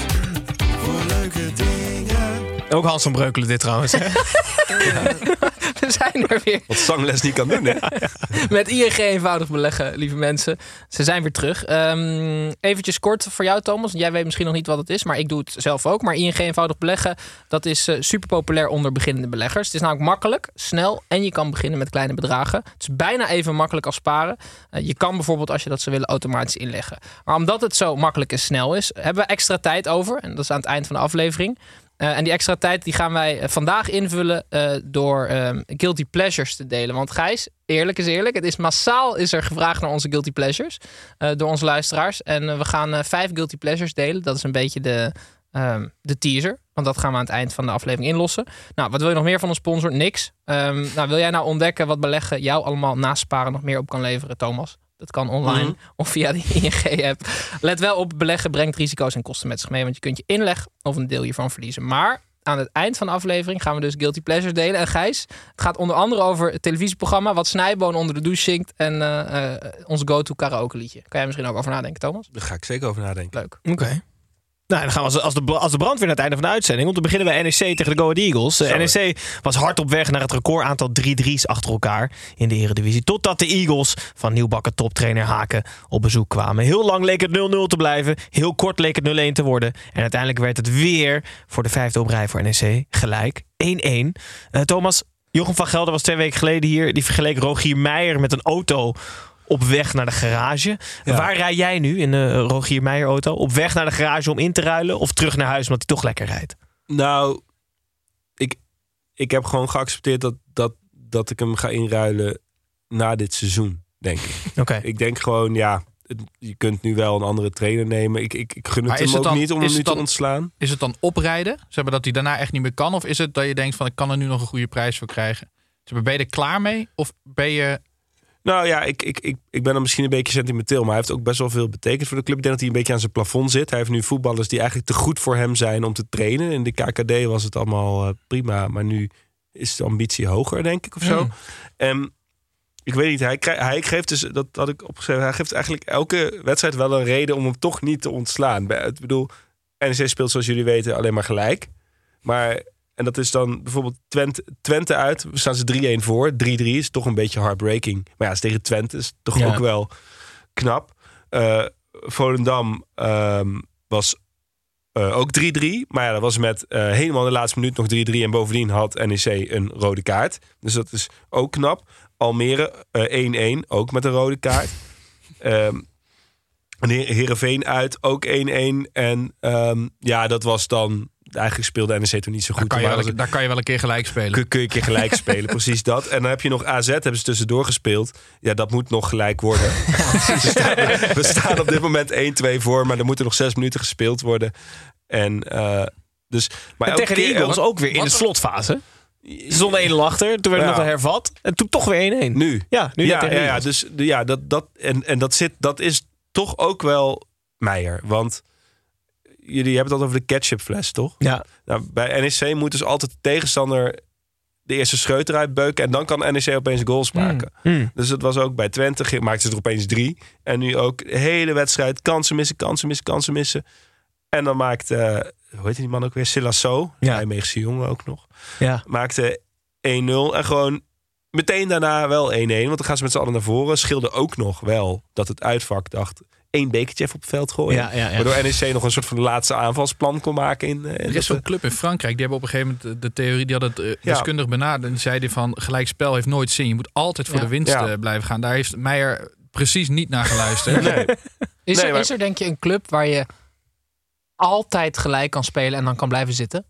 voor leuke dingen. Ook Hans van Breukelen dit trouwens. hè? We zijn er weer Wat zangles niet kan doen, hè? met ING eenvoudig beleggen, lieve mensen. Ze zijn weer terug. Ehm eventjes kort voor jou, Thomas. Jij weet misschien nog niet wat het is, maar ik doe het zelf ook. Maar ING eenvoudig beleggen, dat is eh, super populair onder beginnende beleggers. Het is namelijk makkelijk, snel en je kan beginnen met kleine bedragen. Het is bijna even makkelijk als sparen. Eh, je kan bijvoorbeeld, als je dat zou willen, automatisch inleggen. Maar omdat het zo makkelijk en snel is, hebben we extra tijd over. En dat is aan het eind van de aflevering. Eh, en die extra tijd die gaan wij eh, vandaag invullen eh, door ehm, guilty pleasures te delen. Want Gijs, eerlijk is eerlijk, het is massaal is er gevraagd naar onze guilty pleasures door onze luisteraars. En we gaan vijf guilty pleasures delen. Dat is een beetje de, ehm, de teaser. Want dat gaan we aan het eind van de aflevering inlossen. Nou, wat wil je nog meer van een sponsor? Niks. Ehm, nou, wil jij nou ontdekken wat beleggen jou allemaal naast sparen nog meer op kan leveren, Thomas? Dat kan online Mhm. of via de ING-app. Let wel op, beleggen brengt risico's en kosten met zich mee. Want je kunt je inleg of een deel hiervan verliezen. Maar aan het eind van de aflevering gaan we dus Guilty Pleasures delen. En Gijs, het gaat onder andere over het televisieprogramma... wat Snijboon onder de douche zingt en eh, eh, ons go-to karaoke liedje. Kan jij misschien ook over nadenken, Thomas? Daar ga ik zeker over nadenken. Leuk. Oké. Nou, dan gaan we als, als, de, als de brandweer naar het einde van de uitzending. Om te beginnen bij NEC tegen de Go Ahead Eagles. Eh, NEC was hard op weg naar het record aantal 3-3's achter elkaar in de Eredivisie. Totdat de Eagles van nieuwbakken toptrainer Haken op bezoek kwamen. Heel lang leek het 0-0 te blijven. Heel kort leek het 0-1 te worden. En uiteindelijk werd het weer voor de vijfde op rij voor NEC gelijk. 1-1. Eh, Thomas, Jochem van Gelder was twee weken geleden hier. Die vergeleek Rogier Meijer met een auto op weg naar de garage. Ja. Waar rij jij nu in de Rogier Meijer auto? Op weg naar de garage om in te ruilen of terug naar huis omdat hij toch lekker rijdt? Nou, ik, ik heb gewoon geaccepteerd dat, dat, dat ik hem ga inruilen na dit seizoen, denk ik. Oké. Ik denk gewoon, ja, het- je kunt nu wel een andere trainer nemen. Ik, ik, ik gun het Maar hem het ook dan- niet om hem nu te ontslaan. Is het dan oprijden? Zeg maar dat hij daarna echt niet meer kan? Of is het dat je denkt van ik kan er nu nog een goede prijs voor krijgen? Zeg maar, ben je er klaar mee? Of ben je... Nou ja, ik, ik, ik, ik ben dan misschien een beetje sentimenteel, maar hij heeft ook best wel veel betekend voor de club. Ik denk dat hij een beetje aan zijn plafond zit. Hij heeft nu voetballers die eigenlijk te goed voor hem zijn om te trainen. In de KKD was het allemaal eh, prima, maar nu is de ambitie hoger, denk ik, of zo. Hmm. En ik weet niet, hij, krijgt, hij geeft dus, dat had ik opgeschreven, hij geeft eigenlijk elke wedstrijd wel een reden om hem toch niet te ontslaan. Ik bedoel, NEC speelt zoals jullie weten alleen maar gelijk. Maar, en dat is dan bijvoorbeeld Twente, Twente uit, we staan ze 3-1 voor. 3-3 is toch een beetje heartbreaking. Maar ja, is tegen Twente is toch Ja. ook wel knap. Eh Volendam ehm, was eh, ook 3-3. Maar ja, dat was met eh, helemaal de laatste minuut nog 3-3. En bovendien had NEC een rode kaart. Dus dat is ook knap. Almere eh, 1-1, ook met een rode kaart. Heer- Heerenveen uit, ook 1-1. En ehm, ja, dat was dan eigenlijk speelde NEC toen niet zo Daar goed. kan, je wel, daar kan je wel een keer gelijk spelen. kun, kun je een keer gelijk spelen, precies dat. En dan heb je nog AZ, hebben ze tussendoor gespeeld. Ja, dat moet nog gelijk worden. we, staan, we staan op dit moment 1-2 voor, maar er moeten nog zes minuten gespeeld worden. En eh, dus... Maar En tegen de ook weer in de slotfase. Ze stonden 1 achter, toen werd het Ja. nog hervat. En toen toch weer 1-1. Nu. Ja, nu ja, ja, ja, dus ja, dat, dat, en, en dat, zit, dat is toch ook wel Meijer. Want jullie hebben het over de ketchupfles, toch? Ja. Nou, bij NEC moet dus altijd de tegenstander de eerste scheut eruit beuken. En dan kan NEC opeens goals maken. Hmm. Dus dat was ook bij Twente. Maakten ze er opeens drie. En nu ook de hele wedstrijd. Kansen missen, kansen missen, kansen missen. En dan maakte, hoe heet die man ook weer? Silasso. Ja. Nijmeegse jongen ook nog. Ja. Maakte 1-0. En gewoon meteen daarna wel 1-1. Want dan gaan ze met z'n allen naar voren. Scheelde ook nog wel dat het uitvak dacht... één bekertje even op het veld gooien. Ja, ja, ja. Waardoor NEC nog een soort van laatste aanvalsplan kon maken. In, in Er is zo'n club in Frankrijk, die hebben op een gegeven moment de, theorie, die had het eh, Ja. deskundig benaderd. En die zeiden van gelijkspel heeft nooit zin. Je moet altijd voor Ja. de winst Ja. eh, blijven gaan. Daar heeft Meijer precies niet naar geluisterd. Nee. Is, Nee, er, maar- is er denk je een club waar je altijd gelijk kan spelen en dan kan blijven zitten?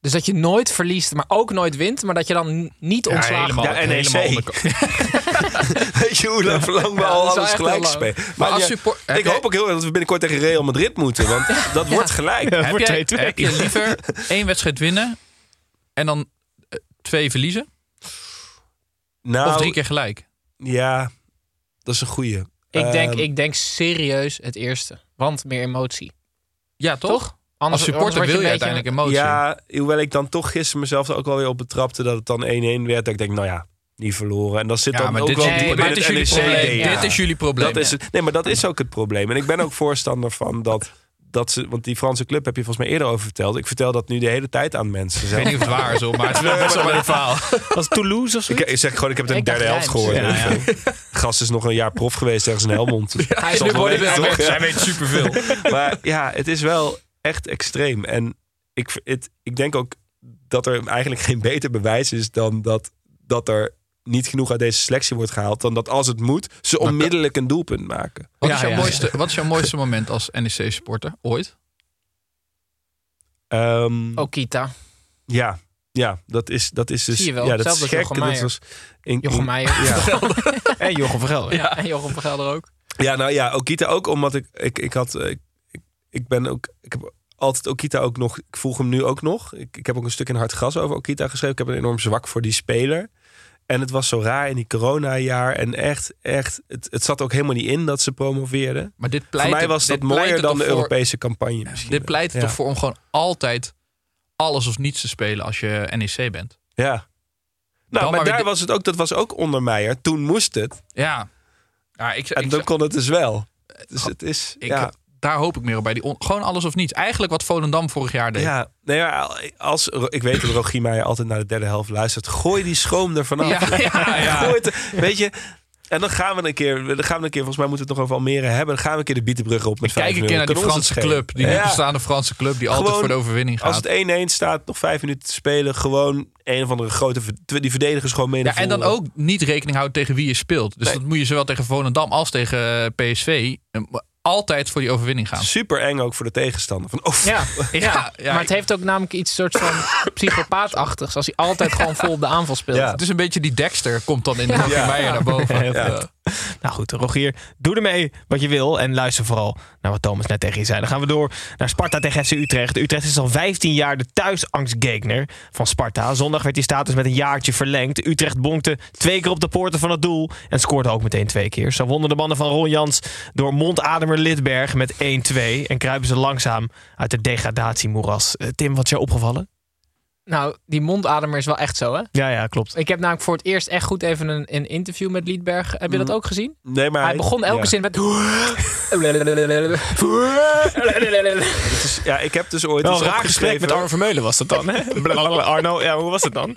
Dus dat je nooit verliest, maar ook nooit wint, maar dat je dan niet ontslagen helemaal, wordt. Ja, NEC. Weet je hoe lang, we Ja, al alles gelijk spelen? Maar Maar als support, ik hoop ook heel erg dat we binnenkort tegen Real Madrid moeten. Want dat wordt gelijk. Heb, jij, 2-2. heb je liever één wedstrijd winnen en dan eh, twee verliezen? Nou, of drie keer gelijk? Ja, dat is een goeie. Ik denk, Ehm, ik denk serieus het eerste. Want meer emotie. Ja, toch? Toch? Anders, Als supporter anders wil je uiteindelijk emotie. Ja, hoewel ik dan toch gisteren mezelf er ook wel weer op betrapte dat het dan 1-1 werd. Dat ik denk, nou ja, niet verloren. En dat zit Ja, dan maar ook dit, wel Nee, diep dit, in maar is het probleem. DNA. Dit is jullie probleem. Dat is het. Nee, maar dat is ook het probleem. En ik ben ook voorstander van dat, dat ze... Want die Franse club heb je volgens mij eerder over verteld. Ik vertel dat nu de hele tijd aan mensen. Ik weet niet of het waar is, hoor, maar het is wel best wel een verhaal. Was het Toulouse of zo? Ik, ik zeg gewoon, ik heb het in de derde helft gehoord. Weet je wel. Gast is nog een jaar prof geweest ergens in Helmond. Hij? Ja. Zij weet superveel. Maar ja, het is wel echt extreem. En ik, het, ik denk ook dat er eigenlijk geen beter bewijs is dan dat, dat er niet genoeg uit deze selectie wordt gehaald. Dan dat als het moet, ze onmiddellijk een doelpunt maken. Wat, Ja, is jouw ja, mooiste, wat is jouw mooiste moment als NEC-supporter ooit? Ehm, Okita. Ja, ja, dat is, dat is dus. Zie je wel, ja, dat is gek. Jochem Dat was in, Jochem Meijer. Ja. En Jochem van Gelder. Ja, en Jochem van Gelder ook. Ja, nou ja, Okita ook omdat ik, ik, ik had, eh, ik, ik, ik ben ook, ik heb altijd Okita ook nog, ik volg hem nu ook nog. Ik, ik heb ook een stuk in Hard Gras over Okita geschreven. Ik heb een enorm zwak voor die speler. En het was zo raar in die corona-jaar. En echt, echt, het, het zat ook helemaal niet in dat ze promoveerden. Maar dit pleit voor mij was dat mooier dan de Europese campagne misschien. Dit pleit Ja. toch voor om gewoon altijd alles of niets te spelen als je NEC bent. Ja. Nou, Dan maar daar was het ook, dat was ook onder Meijer. Toen moest het. Ja. ja ik, En ik, dan kon het dus wel. Dus het is, ik- ja. Daar hoop ik meer op bij die on- gewoon alles of niets. Eigenlijk wat Volendam vorig jaar deed. Ja, nee, als, ik weet dat Rogier Meijer altijd naar de derde helft luistert. Gooi die schroom er vanaf. Ja, ja, ja. Het, weet je, en dan gaan we een keer, dan gaan we een keer, volgens mij moeten we het nog over Almere hebben. Dan gaan we een keer de Bietenbrug op met Kijk een keer naar die Franse club. Die Ja. bestaande Franse club die altijd voor de overwinning Als gaat. het 1-1 staat, nog vijf minuten te spelen, gewoon een of andere grote, die verdedigers gewoon mee Ja, en dan ook niet rekening houden tegen wie je speelt. Dus Nee. dat moet je zowel tegen Volendam als tegen eh, PSV eh, altijd voor die overwinning gaan. Super eng ook voor de tegenstander. Van, oh, Ja, ja, Ja, ja, maar het heeft ook namelijk iets soort van psychopaatachtigs. Als hij altijd gewoon vol op de aanval speelt. Ja. Het is een beetje die Dexter komt dan in de Ja. Naar boven. Nou goed, Rogier, doe ermee wat je wil. En luister vooral naar wat Thomas net tegen je zei. Dan gaan we door naar Sparta tegen FC Utrecht. Utrecht is al 15 jaar de thuisangstgegner van Sparta. Zondag werd die status met een jaartje verlengd. Utrecht bonkte twee keer op de poorten van het doel. En scoorde ook meteen twee keer. Zo wonnen de mannen van Ron Jans door mondademer Lidberg met 1-2. En kruipen ze langzaam uit het degradatiemoeras. Eh, Tim, wat is jou opgevallen? Nou, die mondademer is wel echt zo, hè? Ja, ja, klopt. Ik heb namelijk voor het eerst echt goed even een, een interview met Liedberg. Heb je dat ook gezien? nee, maar Hij begon elke ja. zin met... Is- ja, ik heb dus ooit Wel een raar gesprek met Arno Vermeulen was dat dan. hè? Arno, ja, hoe was het dan?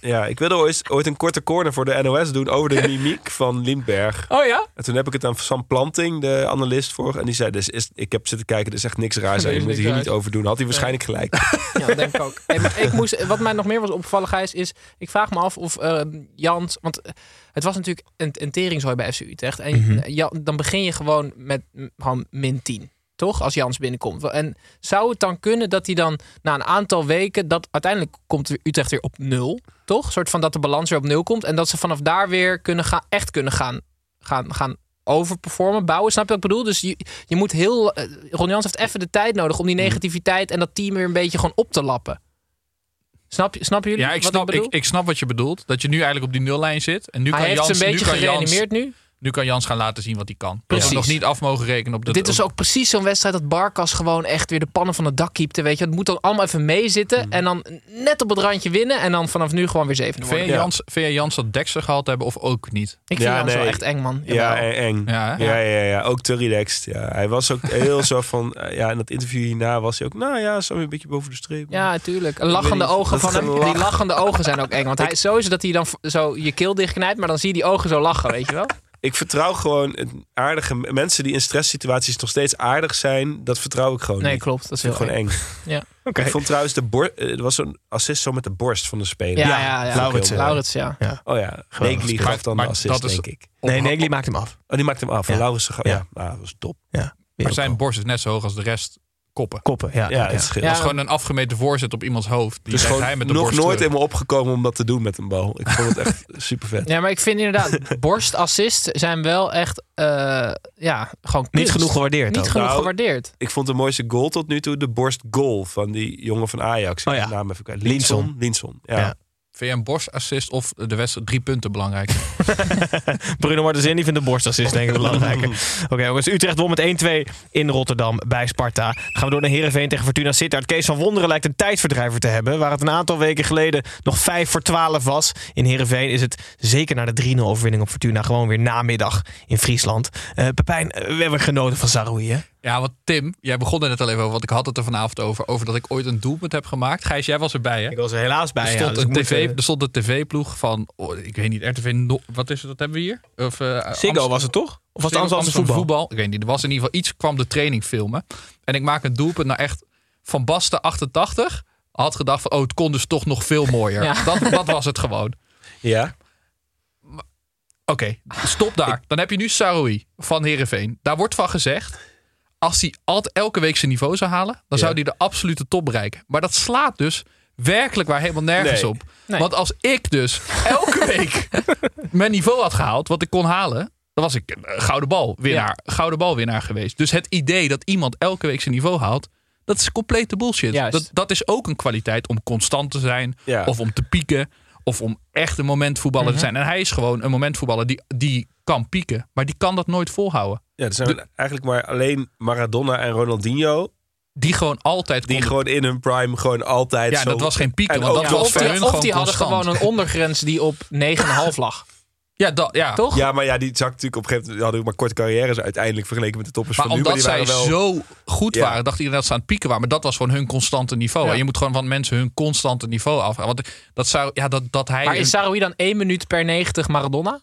Ja, ik wilde ooit, ooit een korte corner voor de NOS doen over de mimiek van Lindberg. Oh ja? En toen heb ik het aan Sam Planting, de analist, voor. En die zei, dus is, ik heb zitten kijken, er is echt niks raars aan. Je moet hier niet over doen. Had hij waarschijnlijk gelijk. Ja, dat denk ik ook. Hey, maar ik moest, wat mij nog meer was opgevallen, Gijs, is... Ik vraag me af of eh, Jans... Want eh, het was natuurlijk een, een teringzooi bij FC Utrecht. En Mhm. ja, dan begin je gewoon met gewoon min 10. Toch? Als Jans binnenkomt. En zou het dan kunnen dat hij dan na een aantal weken... dat uiteindelijk komt Utrecht weer op nul, toch? Een soort van dat de balans weer op nul komt. En dat ze vanaf daar weer kunnen gaan, echt kunnen gaan, gaan, gaan overperformen, bouwen. Snap je wat ik bedoel? Dus je, je moet heel... eh, Ron Jans heeft even de tijd nodig om die negativiteit... en dat team weer een beetje gewoon op te lappen. Snap, je, snappen jullie Ja, ik wat snap, ik bedoel? ik, ik snap wat je bedoelt. Dat je nu eigenlijk op die nullijn zit. En nu Hij kan heeft Jans, een beetje nu kan Jans, gereanimeerd nu. Nu kan Jans gaan laten zien wat hij kan. Precies. nog niet af mogen rekenen op de Dit is ook precies zo'n wedstrijd dat Barkas gewoon echt weer de pannen van het dak kiepte. Weet je, het moet dan allemaal even meezitten. Mhm. En dan net op het randje winnen. En dan vanaf nu gewoon weer zevende Vind je, Jans, vind je Jans dat Dexter gehad hebben of ook niet? Ik vind Ja, Jans wel echt eng, man. Ja, Jawel. en- eng. Ja? Ja, ja, ja, ook te relaxed. Ja. Hij was ook heel zo van... eh, Ja, in dat interview hierna was hij ook... Nou ja, zo weer een beetje boven de streep. Ja, natuurlijk. Lachende ogen van hem. Die lachende ogen zijn ook eng. Want hij is sowieso dat hij dan zo je keel dichtknijpt. Maar dan zie je die ogen zo lachen, weet je wel? Ik vertrouw gewoon aardige... Mensen die in stresssituaties nog steeds aardig zijn... Dat vertrouw ik gewoon Nee, niet. klopt. Dat is heel gewoon eng. eng. Ja. Ik vond trouwens de borst... Er was zo'n assist zo met de borst van de speler. Ja, ja, ja. Lauritsen. Laurits, ja. Oh ja, Negli gaf dan Maar de assist, denk ik. Nee, Negli maakt hem af. Oh, die maakte hem af. Ja. En gaf... Ja, Ja. nou, dat was top. Ja. Maar zijn borst is net zo hoog als de rest koppen. koppen. Ja, Ja, het scheelt. Dat is gewoon een afgemeten voorzet op iemands hoofd. Die Dus gewoon hij met de nog borst nooit terug. helemaal opgekomen om dat te doen met een bal. Ik vond het echt super vet. Ja, maar ik vind inderdaad, borstassist zijn wel echt, eh, ja, gewoon Niet genoeg gewaardeerd. Niet ook. genoeg Nou, gewaardeerd. Ik vond de mooiste goal tot nu toe de borstgoal van die jongen van Ajax. Oh ja. naam even. Linson. Linson. Ja. Vind je een borstassist of de wedstrijd drie punten belangrijk? Bruno Martens die vindt de borstassist denk ik belangrijker. Oké jongens, Utrecht won met 1-2 in Rotterdam bij Sparta. Dan gaan we door naar Heerenveen tegen Fortuna Sittard. Kees van Wonderen lijkt een tijdverdrijver te hebben. Waar het een aantal weken geleden nog 5 voor 12 was. In Heerenveen is het zeker na de 3-0 overwinning op Fortuna gewoon weer namiddag in Friesland. Eh Pepijn, we hebben genoten van Saroui hè? Ja, want Tim, jij begon er net al even over, want ik had het er vanavond over, over dat ik ooit een doelpunt heb gemaakt. Gijs, jij was erbij, hè? Ik was er helaas bij. Er ja, stond, dus een moet, TV, eh, er stond een tv-ploeg van, oh, ik weet niet, RTV, No- wat is het, dat hebben we hier? Of, eh, Ziggo was het toch? Of was het Ziggo- Amsterdamse voetbal? Ik weet niet, er was in ieder geval iets, kwam de training filmen. En ik maak een doelpunt naar echt Van Basten 88. Had gedacht van, oh, het kon dus toch nog veel mooier. Ja. Dat, dat was het gewoon. Ja. Oké, stop daar. Dan heb je nu Saroui van Herenveen. Daar wordt van gezegd. Als hij altijd elke week zijn niveau zou halen, dan zou hij de absolute top bereiken. Maar dat slaat dus werkelijk waar helemaal nergens Nee. op. Nee. Want als ik dus elke week mijn niveau had gehaald, wat ik kon halen, dan was ik een gouden bal winnaar, gouden bal winnaar geweest. Dus het idee dat iemand elke week zijn niveau haalt, dat is complete bullshit. Juist. Dat, dat is ook een kwaliteit om constant te zijn, Ja. of om te pieken, of om echt een momentvoetballer Mhm. te zijn. En hij is gewoon een momentvoetballer die, die kan pieken, maar die kan dat nooit volhouden. Ja, er zijn eigenlijk maar alleen Maradona en Ronaldinho... Die gewoon altijd die konden- gewoon in hun prime gewoon altijd Ja, zo... dat was geen pieken, En want dat was Of die, hun of gewoon die hadden constant. gewoon een ondergrens die op 9,5 lag. Ja, dat, ja. Toch? Ja, maar ja, die zag natuurlijk op een gegeven moment... hadden ook maar korte carrières uiteindelijk vergeleken met de toppers Maar van nu. omdat die zij waren wel... zo goed Ja. waren, dacht iedereen dat ze aan het pieken waren. Maar dat was gewoon hun constante niveau. Ja. En je moet gewoon van mensen hun constante niveau af. Want dat zou, ja, dat, dat hij. Maar een- is Saroui dan 1 minuut per 90 Maradona?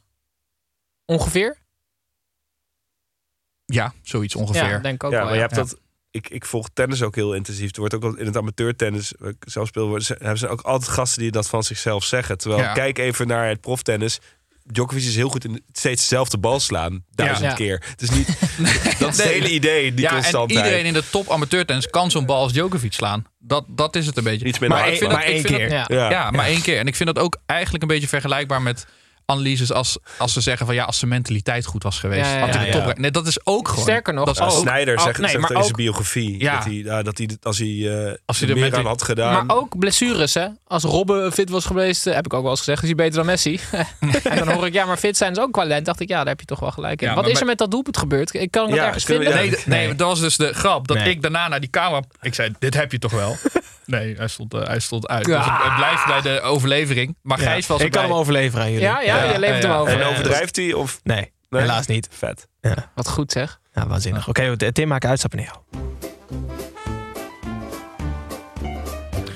Ongeveer? Ja, zoiets ongeveer. Ja, denk ik ook ja, wel. maar je ja. hebt dat... Ik, ik volg tennis ook heel intensief. Er wordt ook in het amateurtennis, zelf speel, hebben ze ook altijd gasten die dat van zichzelf zeggen. Terwijl, Ja. kijk even naar het proftennis. Djokovic is heel goed in steeds dezelfde bal slaan. Duizend Ja. keer. Het is niet... dat is het hele idee, die ja, en iedereen in de top amateurtennis kan zo'n bal als Djokovic slaan. Dat, dat is het een beetje. Iets minder maar hard ik vind dat- Maar ik één vind dat- keer. Ja. Ja, maar één keer. En ik vind dat ook eigenlijk een beetje vergelijkbaar met analyses als, als ze zeggen van ja, als zijn mentaliteit goed was geweest. Ja, ja, had hij ja, de top. Nee, dat is ook gewoon. Sterker nog, dat is Ja, ook, Snyder zegt, nee, zegt in zijn biografie Ja. dat, hij, ja, dat hij als hij, eh, Als hij er er meer aan had gedaan. Maar ook blessures, hè? Als Robben fit was geweest, eh, heb ik ook wel eens gezegd, is hij beter dan Messi. en dan hoor ik, ja, maar fit zijn is ook qua talent. Dacht ik, ja, daar heb je toch wel gelijk in. Ja, Wat maar is er met dat doelpunt gebeurd? Ik kan het Ja, ergens vinden. Nee, nee, Nee. dat was dus de grap. Dat Nee. ik daarna naar die kamer... Ik zei, dit heb je toch wel? Nee, hij stond, eh, hij stond uit. Ja. Dus het, het blijft bij de overlevering. Maar Ja. Gijs was Ik kan hem overleveren aan jullie. Ja, ja, Ja, je levert hem over. en overdrijft hij? Of Nee, Nee? helaas niet. vet? Wat goed zeg. Ja, waanzinnig. Oké, Tim, maak naar jou.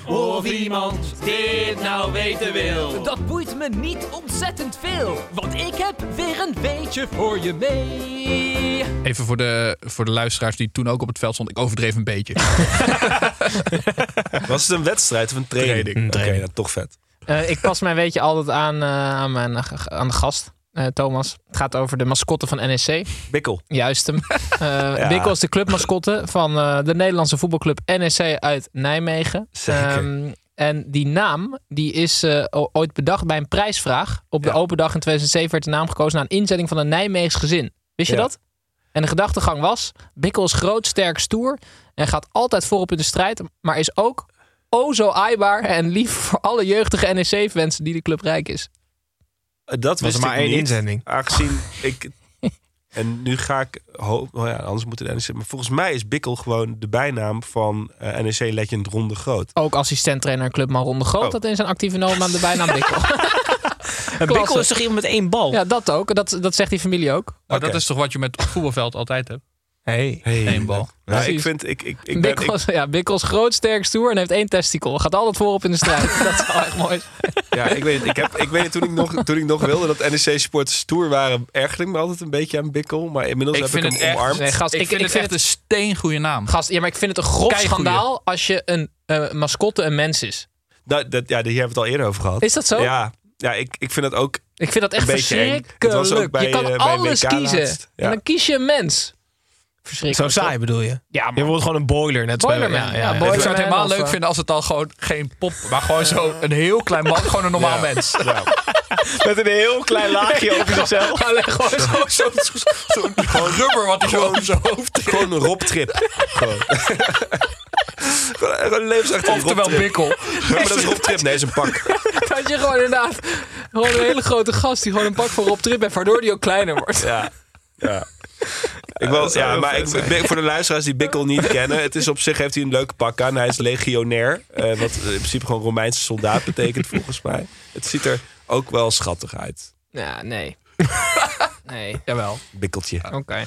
Of iemand dit nou weten wil. Dat boeit me niet ontzettend veel, want ik heb weer een beetje voor je mee. Even voor de, voor de luisteraars die toen ook op het veld stonden. Ik overdreef een beetje. Was het een wedstrijd of een training? Training. Oké, Training. nou, toch vet. Eh, ik pas mijn weetje altijd aan, eh, aan, mijn, aan de gast. eh, Thomas. Het gaat over de mascotte van NEC. Bikkel. Juist hem. Eh Bikkel is de clubmascotte van eh, de Nederlandse voetbalclub NEC uit Nijmegen. Zeker. Ehm, en die naam die is eh, ooit bedacht bij een prijsvraag. Op de open dag in 2007 werd de naam gekozen na een inzetting van een Nijmeegs gezin. Wist je Ja. dat? En de gedachtegang was: Bikkel is groot, sterk, stoer en gaat altijd voorop in de strijd, maar is ook o zo aaibaar en lief voor alle jeugdige NEC-fans die de club rijk is. Eh, Dat Was wist maar ik één niet, inzending. Aangezien ik... En nu ga ik... Ho oh ja, anders moet het NEC... Maar volgens mij is Bikkel gewoon de bijnaam van eh, NEC-legend Ron de Groot. Ook assistent-trainer Clubman Ron de Groot Oh. had in zijn actieve noodnaam de bijnaam Bikkel. Een Bikkel is toch iemand met één bal? ja, dat ook. Dat, dat zegt die familie ook. Maar dat is toch wat je met het voetbalveld altijd hebt? Hey. Eén bal. Ja, ik vind... Ik, ik, ik ben, Bikkel, ik, is- ja, is groot, sterk, stoer en heeft één testikel. Gaat altijd voorop in de strijd. dat zou echt mooi zijn. ja, ik weet het. Ik, heb, ik weet het, toen ik nog, toen ik nog wilde dat NEC-supporters stoer waren... ergerde ik me altijd een beetje aan Bikkel. Maar inmiddels Ik heb vind ik het hem echt- omarmd. Nee, gast, Ik, ik, vind ik het vind echt het, een steengoede naam. gast, ja, maar ik vind het een grof Keigoeie. schandaal als je een eh, mascotte een mens is. Nou, dat, ja, hier hebben we het al eerder over gehad. Is dat zo? Ja, ja ik, ik vind dat ook... Ik vind dat echt verschrikkelijk. je kan eh, alles kiezen. Ja. En dan kies je een mens. Zo saai bedoel je? Ja, Je man. wordt gewoon een boiler. Net bij- Boilerman, ja, ja. boiler- Ik zou het helemaal leuk eh, vinden als het dan gewoon geen pop, maar gewoon zo een heel klein man, gewoon een normaal Ja. mens. Ja. Met een heel klein laagje over zichzelf. Alleen gewoon zo. Zo, zo, gewoon rubber wat hij zo over zijn hoofd trekt. Gewoon een Rob-trip. gewoon. gewoon levensachtige Oftewel bikkel. Ja, maar dat is Rob-trip. Nee, is een pak. Dat je gewoon inderdaad gewoon een hele grote gast die gewoon een pak voor op trip heeft, waardoor die ook kleiner wordt. Ja. Ja. Ik wil, ja, maar ik, ik- voor de luisteraars die Bikkel niet kennen. Het is op zich heeft hij een leuke pak aan. Hij is legionair. eh, wat in principe gewoon Romeinse soldaat betekent volgens mij. Het ziet er ook wel schattig uit. Ja, nee. Nee, Jawel. Bikkeltje. oké.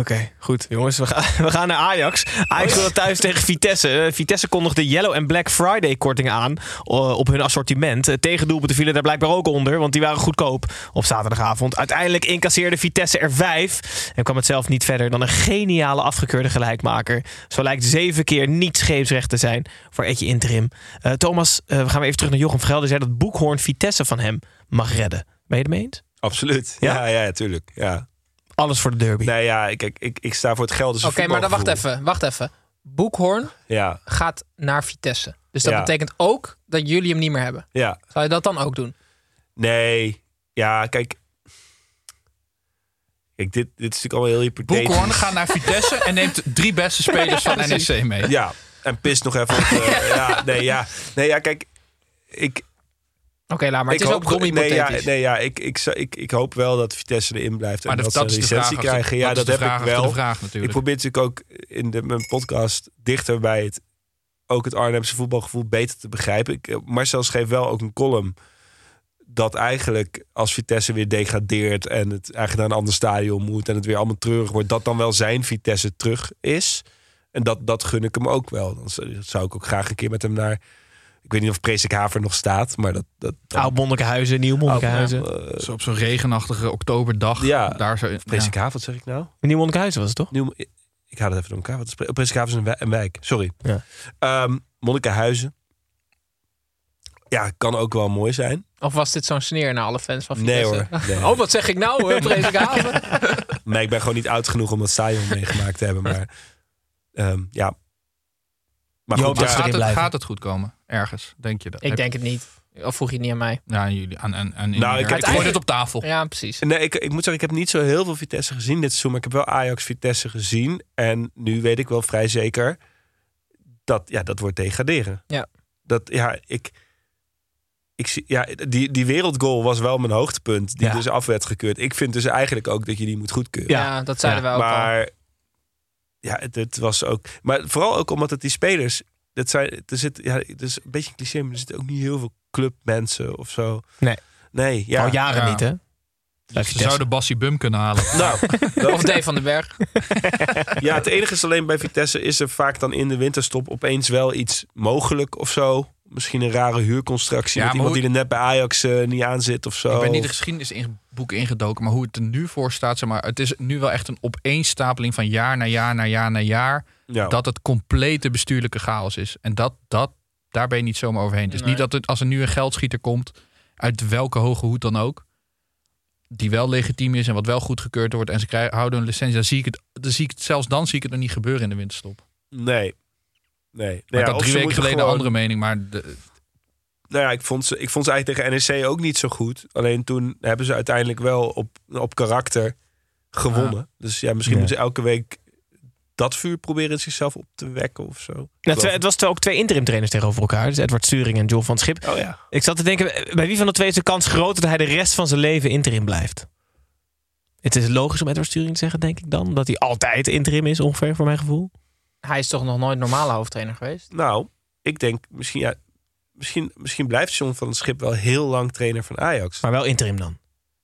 Oké, goed. Jongens, we gaan, we gaan naar Ajax. Ajax speelde thuis tegen Vitesse. Eh, Vitesse kondigde Yellow en Black Friday kortingen aan eh, op hun assortiment. Uh, tegendoelpunten vielen daar blijkbaar ook onder, want die waren goedkoop op zaterdagavond. Uiteindelijk incasseerde Vitesse er vijf en kwam het zelf niet verder dan een geniale afgekeurde gelijkmaker. Zo lijkt zeven keer niet scheepsrecht te zijn voor Etje Interim. Eh, Thomas, eh, we gaan weer even terug naar Jochem Vergelder. zei dat Boekhoorn Vitesse van hem mag redden. Ben je het mee eens? Absoluut. Ja? Ja, ja, tuurlijk. Ja. Alles voor de derby. Nee, ja, ik, ik, ik, ik sta voor het geld. Dus Oké, maar dan wacht even. Wacht even. Boekhoorn Ja, gaat naar Vitesse. Dus dat Ja. betekent ook dat jullie hem niet meer hebben. ja. Zou je dat dan ook doen? Nee. Ja, kijk. Kijk, dit, dit is natuurlijk allemaal heel hypothetisch. Boekhoorn gaat naar Vitesse en neemt drie beste spelers van NEC mee. Ja, en pist nog even op. de- ja, nee, ja. Nee, ja, kijk. Ik, Oké, laat maar. Het ik is hoop, ook dom nee, ja, hypothetisch. nee, ja, ik, ik, ik, ik hoop wel dat Vitesse erin blijft. En Maar de- dat, dat ze is een licentie krijgen. Ja, dat heb vraag ik wel. vraag natuurlijk. Ik probeer natuurlijk ook in de, mijn podcast dichter bij het ook het Arnhemse voetbalgevoel beter te begrijpen. Ik, eh, Marcel schreef wel ook een column dat eigenlijk als Vitesse weer degradeert en het eigenlijk naar een ander stadion moet en het weer allemaal treurig wordt, dat dan wel zijn Vitesse terug is. En dat, dat gun ik hem ook wel. Dan zou ik ook graag een keer met hem naar. Ik weet niet of Presikhaver nog staat, maar dat. dat dan- Oud Monnikenhuizen, Nieuw Monnikenhuizen. Zo op zo'n regenachtige oktoberdag. Ja. daar zo, ja. Presikhaver, wat zeg ik nou? Nieuw Monnikenhuizen was het toch? Nieuw, ik haal het even door elkaar. Wat is Pre- Presikhaver is een, een wijk. Sorry. Ja. Ehm, Monnikenhuizen. Ja, kan ook wel mooi zijn. Of was dit zo'n sneer naar alle fans van Nee Vitesse? hoor. Nee. Oh, wat zeg ik nou, Presikhaven? Nee, ik ben gewoon niet oud genoeg om dat stadion meegemaakt te hebben. Maar ehm, ja. Maar goed, ja, Gaat het, gaat het goed komen? Ergens, denk je dat? Ik Heb- denk het niet. Of vroeg je het niet aan mij? Ja, aan jullie. Aan, aan, aan Nou, ik- ik, ik- gooi dit op tafel. Ja, precies. Nee, ik, ik moet zeggen, ik heb niet zo heel veel Vitesse gezien dit seizoen. Maar ik heb wel Ajax Vitesse gezien. En nu weet ik wel vrij zeker dat ja, dat wordt degraderen. Ja. Dat, ja, ik... Ik zie, ja, die, die wereldgoal was wel mijn hoogtepunt. Die Ja. dus af werd gekeurd. Ik vind dus eigenlijk ook dat je die moet goedkeuren. Ja, dat zeiden wij ook al. Ja, het, het was ook. Maar vooral ook omdat het die spelers. Dat zijn, er zit, ja, het is een beetje een cliché, maar er zitten ook niet heel veel clubmensen of zo. Nee. Nee, ja. Al jaren Ja. niet, hè? Bij Ze zouden Bassie Bum kunnen halen. Nou, dat- Of Dave van den Berg. ja, het enige is alleen bij Vitesse is er vaak dan in de winterstop opeens wel iets mogelijk of zo. Misschien een rare huurconstructie Ja, met maar iemand hoe- die er net bij Ajax eh, niet aan zit of zo. Ik ben niet de geschiedenisboek ingedoken, maar hoe het er nu voor staat, zeg maar, het is nu wel echt een opeenstapeling van jaar na jaar na jaar na jaar. ja. Dat het complete bestuurlijke chaos is. En dat, dat, daar ben je niet zomaar overheen. Dus Nee. niet dat het, als er nu een geldschieter komt, uit welke hoge hoed dan ook. die wel legitiem is en wat wel goedgekeurd wordt en ze krijgen, houden een licentie, dan zie ik het, dan zie ik het zelfs dan zie ik het nog niet gebeuren in de winterstop. Nee. Nee. Maar Nou ik had drie weken geleden een andere mening, maar de, Nou ja, ik vond, ze, ik vond ze eigenlijk tegen NEC ook niet zo goed. Alleen toen hebben ze uiteindelijk wel op, op karakter gewonnen. Dus ja, misschien Ja. moeten ze elke week dat vuur proberen zichzelf op te wekken of zo. Ja, twee- het was ook twee interim trainers tegenover elkaar. Dus Edward Sturing en John van het Schip. Oh ja. Ik zat te denken, bij wie van de twee is de kans groter dat hij de rest van zijn leven interim blijft? Het is logisch om Edward Sturing te zeggen, denk ik dan. Omdat hij altijd interim is, ongeveer, voor mijn gevoel. Hij is toch nog nooit normale hoofdtrainer geweest? Nou, ik denk misschien, ja, misschien, misschien blijft John van het Schip wel heel lang trainer van Ajax. Maar wel interim dan.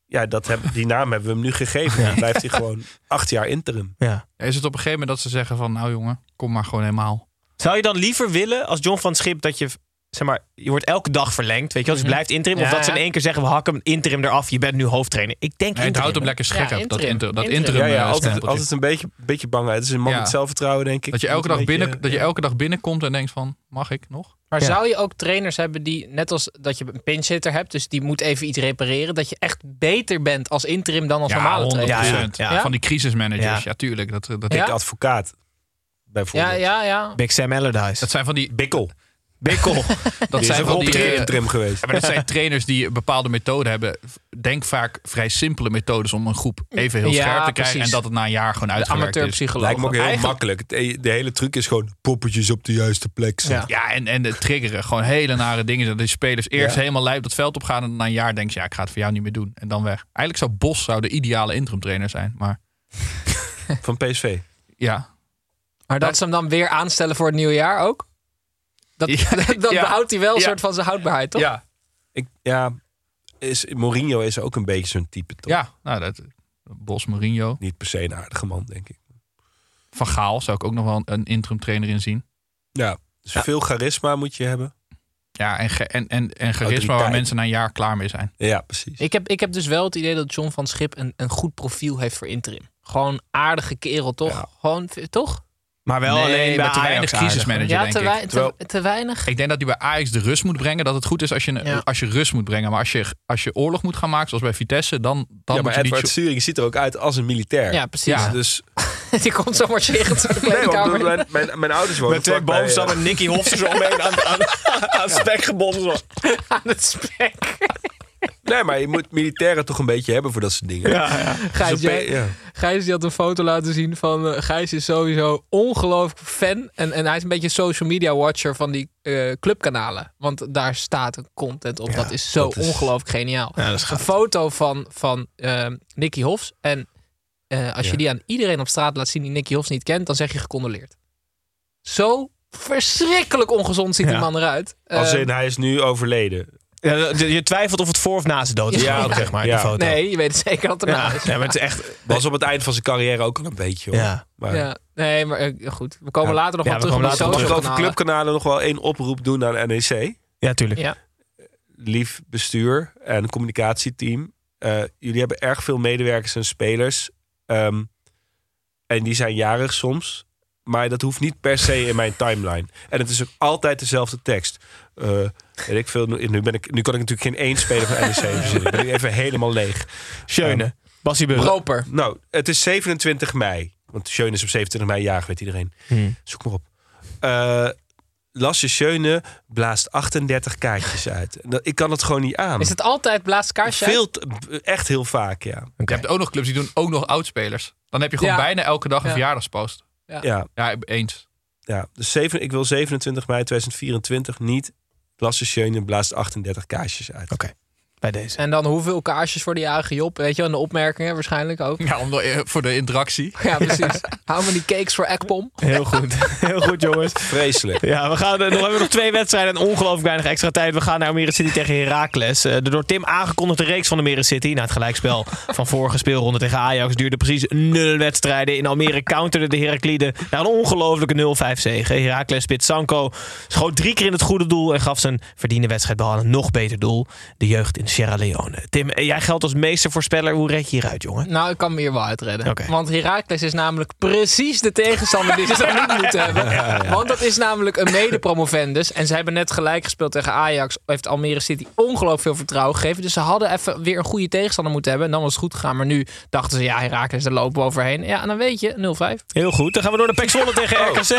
Ja, dat heb, die naam hebben we hem nu gegeven. Dan blijft hij gewoon acht jaar interim. Ja. is het op een gegeven moment dat ze zeggen van nou jongen, kom maar gewoon helemaal. Zou je dan liever willen als John van Schip dat je, zeg maar, je wordt elke dag verlengd, weet je wel, dus je blijft interim. of Mhm. Ja, dat ze in ja. één keer zeggen, we hakken hem interim eraf, je bent nu hoofdtrainer. Ik denk Nee, het houdt hem lekker schrik Ja, op, dat, interim. inter, dat Interim. interim. Ja, ja eh, altijd, een beetje, beetje bang. Het is een man Ja. met zelfvertrouwen, denk ik. Dat je, elke dag beetje, binnen, dat je elke dag binnenkomt en denkt van, mag ik nog? Maar Ja. zou je ook trainers hebben die, net als dat je een pinch hitter hebt, dus die moet even iets repareren, dat je echt beter bent als interim dan als Ja, normale 100%. trainer? Ja, ja. Van die crisismanagers, Ja. ja, tuurlijk. Dat, dat, Ja. Ik advocaat, Ja, bijvoorbeeld. ja, ja. Big Sam Allardyce. dat zijn van die, Bikkel. Bikkel. dat zijn al die, eh, interim geweest. Maar dat zijn trainers die een bepaalde methode hebben. Denk vaak vrij simpele methodes om een groep even heel Ja, scherp te krijgen. precies. En dat het na een jaar gewoon De uitgewerkt is. amateurpsycholoog. Lijkt me ook heel makkelijk. Het- De hele truc is gewoon poppetjes op de juiste plek zetten. Ja. Ja, en, en de triggeren. Gewoon hele nare dingen. Dat die spelers eerst Ja. helemaal lijp dat veld op gaan. En na een jaar denk je, ja, ik ga het voor jou niet meer doen. En dan weg. Eigenlijk zou Bos zou de ideale interim trainer zijn. Maar Van PSV. ja, Maar dat ze hem dan weer aanstellen voor het nieuwe jaar ook? Dat, ja. behoudt hij wel een Ja. soort van zijn houdbaarheid, toch? ja, Ik, ja, is, Mourinho is ook een beetje zo'n type, toch? ja nou, dat, Bos, Mourinho. Niet per se een aardige man, denk ik. Van Gaal zou ik ook nog wel een, interim trainer in zien. Ja, dus veel charisma moet je hebben. Ja, en, ge- en, en, en charisma waar mensen na een jaar klaar mee zijn. Ja, precies. Ik heb, ik heb dus wel het idee dat John van Schip een, een goed profiel heeft voor interim. Gewoon aardige kerel, toch? Ja. Gewoon, toch? Maar wel Nee, alleen bij te weinig crisismanager, Ja, denk te, ik. wei- te, Terwijl- te weinig. Ik denk dat hij bij Ajax de rust moet brengen. Dat het goed is als je, Ja. als je rust moet brengen. Maar als je, als je oorlog moet gaan maken, zoals bij Vitesse, dan, dan ja, moet maar je niet... Edward Sturing ziet er ook uit als een militair. Ja, precies. Ja. Dus Die komt zo door de nee, kleedkamer. mijn, mijn, mijn ouders wonen Met twee eh, en Nicky Hofsters omheen aan, aan, aan spek gebonden. Aan het spek. Nee, maar je moet militairen toch een beetje hebben voor dat soort dingen. Ja, ja. Gijs, Dus jij- ja. Gijs die had een foto laten zien van... eh, Gijs is sowieso ongelooflijk fan. En, en hij is een beetje social media watcher van die eh, clubkanalen. Want daar staat een content op. Ja, dat is zo dat is- ongelooflijk geniaal. Ja, dat is een foto van, van eh, Nicky Hofs. En eh, als je die aan iedereen op straat laat zien die Nicky Hofs niet kent... dan zeg je gecondoleerd. Zo verschrikkelijk ongezond ziet die man eruit. Als Eh, in, hij is nu overleden. Je twijfelt of het voor of na zijn dood is. Ja, zeg maar, Ja. die foto. nee, je weet het zeker dat het Ja, is. ja, maar het is echt... Was op het eind van zijn carrière ook al een beetje. Hoor. Ja. Maar, Ja, nee, maar eh, goed. We komen Ja. later nog Ja, wel we terug Mag ik over kanalen. clubkanalen nog wel één oproep doen aan NEC? Ja, tuurlijk. Ja. Lief bestuur en communicatieteam. Eh, jullie hebben erg veel medewerkers en spelers. Ehm, en die zijn jarig soms. Maar dat hoeft niet per se in mijn timeline. En het is ook altijd dezelfde tekst. Eh, weet ik veel, nu, ben ik, nu kan ik natuurlijk geen één speler van NEC verzinnen. Ik ben nu even helemaal leeg. Schöne. Bassie Beuren. Proper. Nou, het is 27 mei. Want Schöne is op 27 mei jarig, weet iedereen. Hmm. Zoek maar op. Eh Lasse Schöne blaast 38 kaartjes uit. Ik kan het gewoon niet aan. Is het altijd blaast kaarsje? uit? Veel, echt heel vaak, ja. Je hebt ook nog clubs die doen ook nog oudspelers. Dan heb je gewoon Ja. bijna elke dag een Ja. verjaardagspost. Ja, Ja, eens. ja. Dus zeven, ik wil 27 mei 2024 niet. Lasse Schöne blaast 38 kaarsjes uit. Oké, bij deze. En dan hoeveel kaarsjes voor de jarige Job? Weet je, en de opmerkingen waarschijnlijk ook. Ja, om de, voor de interactie. Ja, precies. How many cakes voor Ekpom? Heel goed. Heel goed, jongens. Vreselijk. Ja, we, gaan, eh, nog, we hebben nog twee wedstrijden en ongelooflijk weinig extra tijd. We gaan naar Almere City tegen Heracles. Eh, De door Tim aangekondigde reeks van Almere City. Na het gelijkspel van vorige speelronde tegen Ajax duurde precies nul wedstrijden. In Almere counterde de Herakliden naar een ongelofelijke 0-5 zege. Heracles spit Sanko schoot drie keer in het goede doel en gaf zijn verdiende wedstrijdbal aan een nog beter doel. De jeugd in Sierra Leone. Tim, jij geldt als meestervoorspeller. Hoe red je hieruit, jongen? Nou, ik kan me hier wel uitredden. Oké. Want Heracles is namelijk precies de tegenstander die ze dan niet moeten hebben. Want dat is namelijk een mede-promovendus. En ze hebben net gelijk gespeeld tegen Ajax. Heeft Almere City ongelooflijk veel vertrouwen gegeven. Dus ze hadden even weer een goede tegenstander moeten hebben. En dan was het goed gegaan. Maar nu dachten ze, ja, Heracles, daar lopen we overheen. Ja, en dan weet je, 0-5. Heel goed. Dan gaan we door naar Pek Zwolle tegen RKC.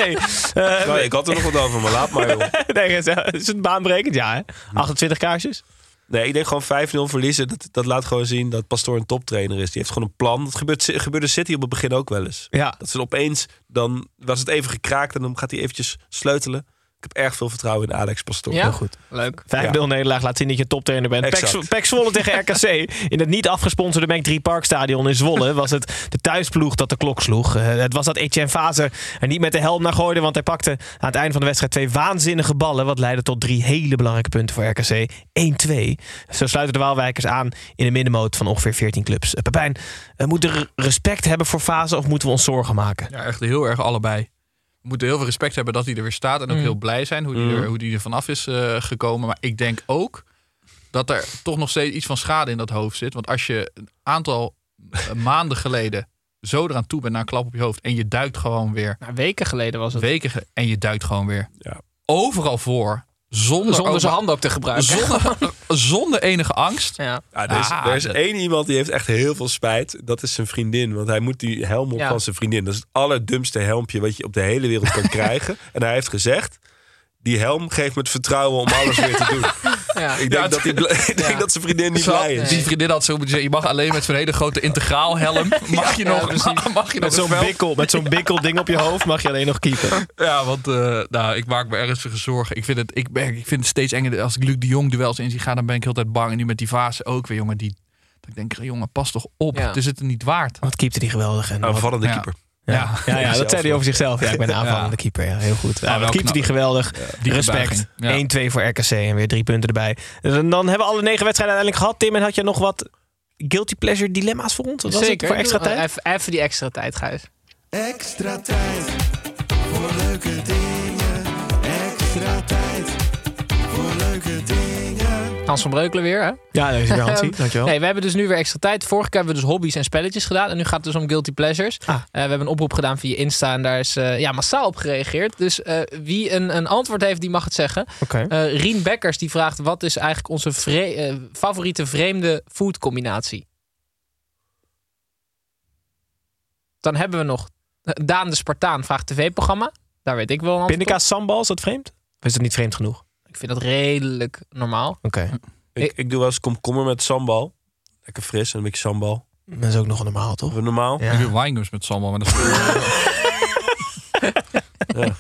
Eh, Nou, ik had er nog wat over, maar laat maar joh. nee, is is het baanbrekend? Ja, hè? 28 kaarsjes? Nee, ik denk gewoon 5-0 verliezen. Dat, dat laat gewoon zien dat Pastoor een toptrainer is. Die heeft gewoon een plan. Dat gebeurt, gebeurde City op het begin ook wel eens. Ja. Dat ze opeens, dan was het even gekraakt en dan gaat hij eventjes sleutelen. Ik heb erg veel vertrouwen in Alex Pastoor. Ja? Heel goed. Leuk. 5-0 nederlaag laat zien dat je toptrainer bent. Pek, Zwolle tegen RKC. In het niet afgesponsorde Bank 3 Parkstadion in Zwolle was het de thuisploeg dat de klok sloeg. Eh, het was dat Etienne Fase er niet met de helm naar gooide. Want hij pakte aan het eind van de wedstrijd twee waanzinnige ballen. Wat leidde tot drie hele belangrijke punten voor RKC. 1-2. Zo sluiten de Waalwijkers aan in een middenmoot van ongeveer 14 clubs. Eh, Pepijn, eh, moeten we respect hebben voor Fase of moeten we ons zorgen maken? Ja, echt heel erg allebei. We moeten heel veel respect hebben dat hij er weer staat. En ook Mm. heel blij zijn hoe hij Mm. er, hoe die er vanaf is eh, gekomen. Maar ik denk ook dat er toch nog steeds iets van schade in dat hoofd zit. Want als je een aantal eh, maanden geleden zo eraan toe bent naar een klap op je hoofd. En je duikt gewoon weer. Nou, weken geleden was het. Weken ge- en je duikt gewoon weer. Ja. Overal voor. Zonder, Zonder zijn handen ook te gebruiken. Zonder, zonder enige angst. Ja. Ja, er is, Ah, er is dat- één iemand die heeft echt heel veel spijt. Dat is zijn vriendin. Want hij moet die helm op Ja. van zijn vriendin. Dat is het allerdumste helmpje wat je op de hele wereld kan krijgen. En hij heeft gezegd... Die helm geeft me het vertrouwen om alles weer te doen. Ja. Ik denk, Ja, dat, bl- ik denk dat zijn vriendin niet blij is. Die vriendin had zo moeten zeggen: je mag alleen met zo'n hele grote integraal helm. Mag je Ja, nog, mag je nog Met zo'n bikkel, met zo'n bikkel ding op je hoofd mag je alleen nog keeper. Ja, want eh, nou, ik maak me ernstige zorgen. Ik vind, het, ik, ben, ik vind het steeds enger. Als ik Luc de Jong duels in zie gaan, dan ben ik heel de tijd bang. En nu met die fase ook weer, jongen. Die, dat ik denk, jongen, pas toch op. Ja. Het is het niet waard. Wat keepte die geweldig. En Een wat- vallende Ja. keeper. Ja, Ja. ja, ja, dat zei hij over zichzelf. Ja, ik ben een aanvallende Ja. keeper. Ja, heel goed. Ja, Ja, wat keepte die geweldig. die Respect. gebuiging. Ja. 1-2 voor RKC en weer drie punten erbij. En dan hebben we alle negen wedstrijden uiteindelijk gehad. Tim, en had je nog wat guilty pleasure dilemma's voor ons? Wat was het Zeker. voor extra tijd? Even, even die extra tijd, Gijs. Extra tijd voor leuke dingen. Extra tijd voor leuke dingen. Hans van Breukelen weer, hè? Ja, deze garantie. Dankjewel. Nee, we hebben dus nu weer extra tijd. Vorige keer hebben we dus hobby's en spelletjes gedaan. En nu gaat het dus om guilty pleasures. Ah. Eh, we hebben een oproep gedaan via Insta en daar is eh, ja, massaal op gereageerd. Dus eh, wie een, een antwoord heeft, die mag het zeggen. Rien Bekkers die vraagt: wat is eigenlijk onze vre- favoriete vreemde foodcombinatie? Dan hebben we nog Daan de Spartaan vraagt tv-programma. Daar weet ik wel een antwoord. Pindakaas sambal, is dat vreemd? Of is dat niet vreemd genoeg? Ik vind dat redelijk normaal. Oké. Ik, ik doe wel eens komkommer met sambal. Lekker fris en een beetje sambal. Dat is ook nog normaal, toch? Normaal. Ja. Ik doe winegums met sambal, maar dat is, Ja.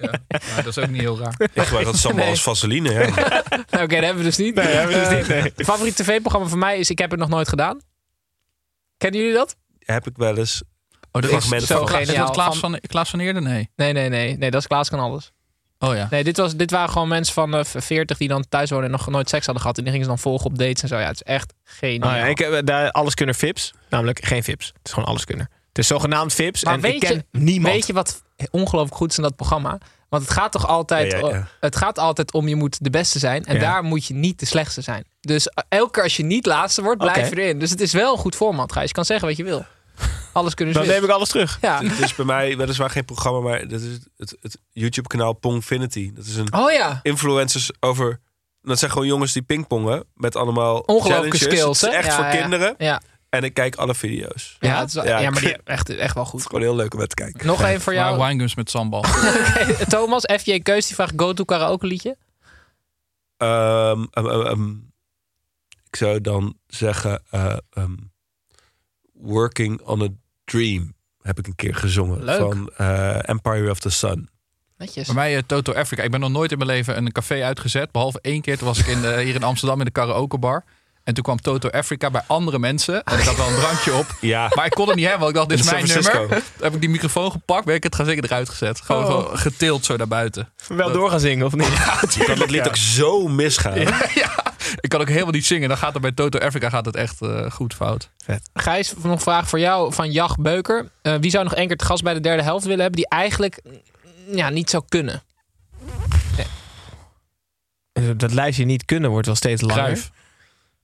ja, maar dat is ook niet heel raar. Ik gebruik dat sambal Nee. als vaseline. Ja. Oké, dat hebben we dus niet. Nee, hebben we dus Eh, niet, nee. Het favoriete tv-programma voor mij is Ik heb het nog nooit gedaan. Kennen jullie dat? Heb ik wel eens. Oh, dat is van- zo geniaal. Is dat Klaas Van- van, Klaas van Eerden? Nee. Nee, nee, nee. Nee, dat is Klaas kan alles. Oh ja. Nee, dit, was, dit waren gewoon mensen van eh, 40 die dan thuis wonen en nog nooit seks hadden gehad. En die gingen ze dan volgen op dates en zo. Ja, het is echt geniaal. Oh, ja, ik heb daar alles kunnen Fips. Namelijk geen Fips. Het is gewoon alles kunnen. Het is zogenaamd Fips. Maar en weet ik ken je- niemand. Weet je wat ongelooflijk goed is in dat programma? Want het gaat toch altijd, Ja, ja, ja. Het gaat altijd om je moet de beste zijn. En daar moet je niet de slechtste zijn. Dus eh, elke keer als je niet laatste wordt, blijf erin. Dus het is wel een goed format, Gijs. Je kan zeggen wat je wil. Alles kunnen ze Dan neem ik alles terug. Ja. Het is bij mij weliswaar geen programma, maar dat is het, het YouTube-kanaal Pongfinity. Dat is een Oh ja. influencers over. Dat zijn gewoon jongens die pingpongen met allemaal Ongelooflijke challenges. skills. Het is echt Ja, voor ja. kinderen. Ja, En ik kijk alle video's. ja, het is wel- Ja. ja, maar die, echt, echt wel goed. Gewoon heel leuk om met te kijken. Nog één voor jou. Winegums met sambal. Thomas, FJ Keus, die vraagt go-to karaoke liedje. Ehm, ehm, ik zou dan zeggen: eh, ehm, Working on a Dream heb ik een keer gezongen. Leuk. Van eh, Empire of the Sun. Netjes. Bij mij eh, Toto Africa. Ik ben nog nooit in mijn leven een café uitgezet. Behalve één keer. Toen was ik in, eh, hier in Amsterdam in de karaokebar. En toen kwam Toto Africa bij andere mensen. En ik had wel een drankje op. Ja, Maar ik kon het niet hebben, want ik dacht, dit is mijn San nummer. Francisco. Toen heb ik die microfoon gepakt, ben ik het gaan zingen eruit gezet. Gewoon, Oh. gewoon getild zo naar buiten. Wel door gaan zingen, of niet? kan dat lied ook zo misgaan. ja, ik kan ook helemaal niet zingen. Dan gaat het bij Toto Africa gaat het echt eh, goed fout. Gijs, nog een vraag voor jou van Jach Beuker. Eh, wie zou nog één keer te gast bij de derde helft willen hebben die eigenlijk mm, ja, niet zou kunnen? Dat lijstje niet kunnen wordt wel steeds langer. Cruijff.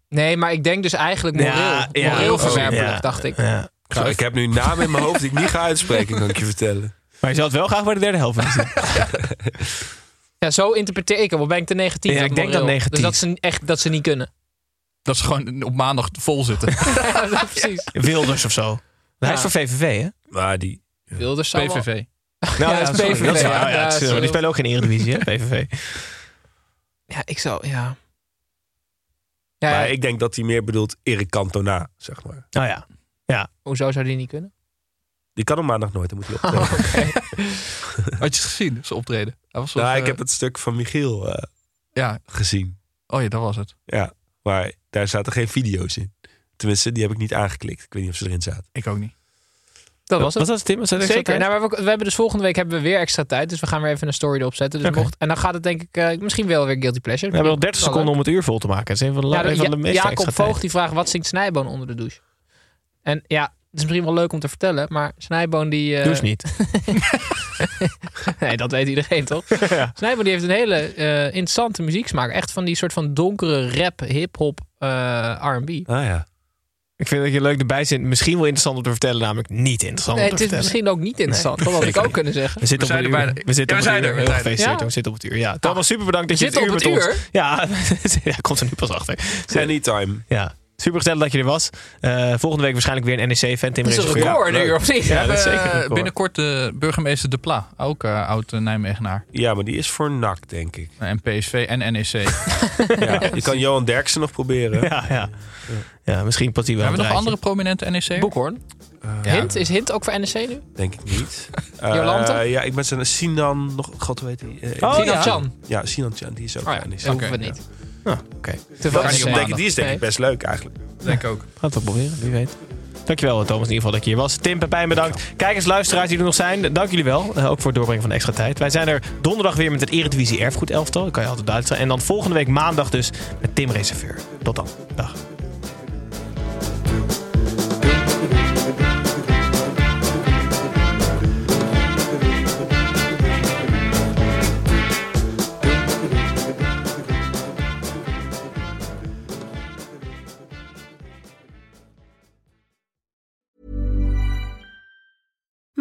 Nee, maar ik denk dus eigenlijk moreel. Ja, ja, moreel oh, verwerpelijk, ja. dacht ik. Zo, ik heb nu namen in mijn hoofd die ik niet ga uitspreken, kan ik je vertellen. Maar je zou het wel graag bij de derde helft willen zien. Ja, zo interpreteer ik hem. Of ben ik te negatief? Ja, met ik denk dat. Dus dat ze echt dat ze niet kunnen. Dat ze gewoon op maandag vol zitten. ja, precies. Wilders of zo. Hij is voor VVV, hè? Maar die... Wilders zou wel- PVV. Nou, Ja, dat is sorry, PVV, dat is ja. Ja, die spelen ook geen Eredivisie, hè? PVV. Ja, ik zou... Ja. Ja, Maar ik denk dat hij meer bedoelt Erik Cantona, zeg maar. Nou ja. Ja. Hoezo zou die niet kunnen? Die kan op maandag nooit, dan moet hij optreden. Had je het gezien, zijn optreden? Hij was nou, zoals, ik eh, heb het stuk van Michiel eh, Ja, gezien. oh ja, dat was het. Ja, maar daar zaten geen video's in. Tenminste, die heb ik niet aangeklikt. Ik weet niet of ze erin zaten. Ik ook niet. Dat was het. Wat was het, Tim? Was dat extra Zeker. tijd? Nou, we, hebben, we hebben dus volgende week hebben we weer extra tijd. Dus we gaan weer even een story erop zetten. Dus mocht, en dan gaat het denk ik eh, misschien wel weer Guilty Pleasure. We hebben nog 30 Wel seconden leuk. om het uur vol te maken. Dat is een van de, Ja, een van de Ja- meeste Jacob Voogd die vraagt, wat zingt Snijboon onder de douche? En ja, het is misschien wel leuk om te vertellen, maar Snijboon die... eh, Douche niet. nee, dat weet iedereen toch? Ja. Snijboon die heeft een hele eh, interessante muzieksmaak. Echt van die soort van donkere rap, hip-hop, eh, R&B. Ah ja. Ik vind dat je leuk erbij zit. Misschien wel interessant om te vertellen, namelijk niet interessant Nee, om te het is vertellen. misschien ook niet interessant. dat had ik ook kunnen zeggen. We zitten We op het uur. We zitten Ja, op we het zijn uur. er. Heel We zijn gefeliciteerd, Ja? jongens. We zitten op het uur. Ja, Thomas, super bedankt dat je het uur met op ons... Ja, ja, komt er nu pas achter. Anytime. Ja, super gezellig dat je er was. Eh, volgende week waarschijnlijk weer een NEC-fan. Dat is een record nu, of niet? Ja, dat is We zeker een eh, binnenkort de burgemeester De Pla. Ook eh, oud eh, Nijmegenaar. Ja, maar die is voor NAC, denk ik. En PSV en NEC. Ja, je kan Johan Derksen nog proberen. Ja, ja. ja, misschien past hij wel Hebben we nog andere prominente NEC? Boekhoorn. Eh, Hint? Is Hint ook voor NEC nu? Denk ik niet. Eh, Jolante? ja, ik ben zijn Sinan nog. God, hoe heet hij? Eh, Oh, Sinan ja. Chan. Ja, Sinan Chan, die is ook Oh ja, die dat hoeven we Oké, niet. Ah, Oké, die is denk ik best leuk eigenlijk. Denk ik ook. gaan we het wel proberen, wie weet. Dankjewel Thomas in ieder geval dat je hier was. Tim, Pepijn bedankt. Kijkers, luisteraars die er nog zijn, dank jullie wel. Eh, ook voor het doorbrengen van de extra tijd. Wij zijn er donderdag weer met het Eredivisie Erfgoed elftal. Dat kan je altijd duidelijk zijn. En dan volgende week maandag dus met Tim Reserveur. Tot dan. Dag.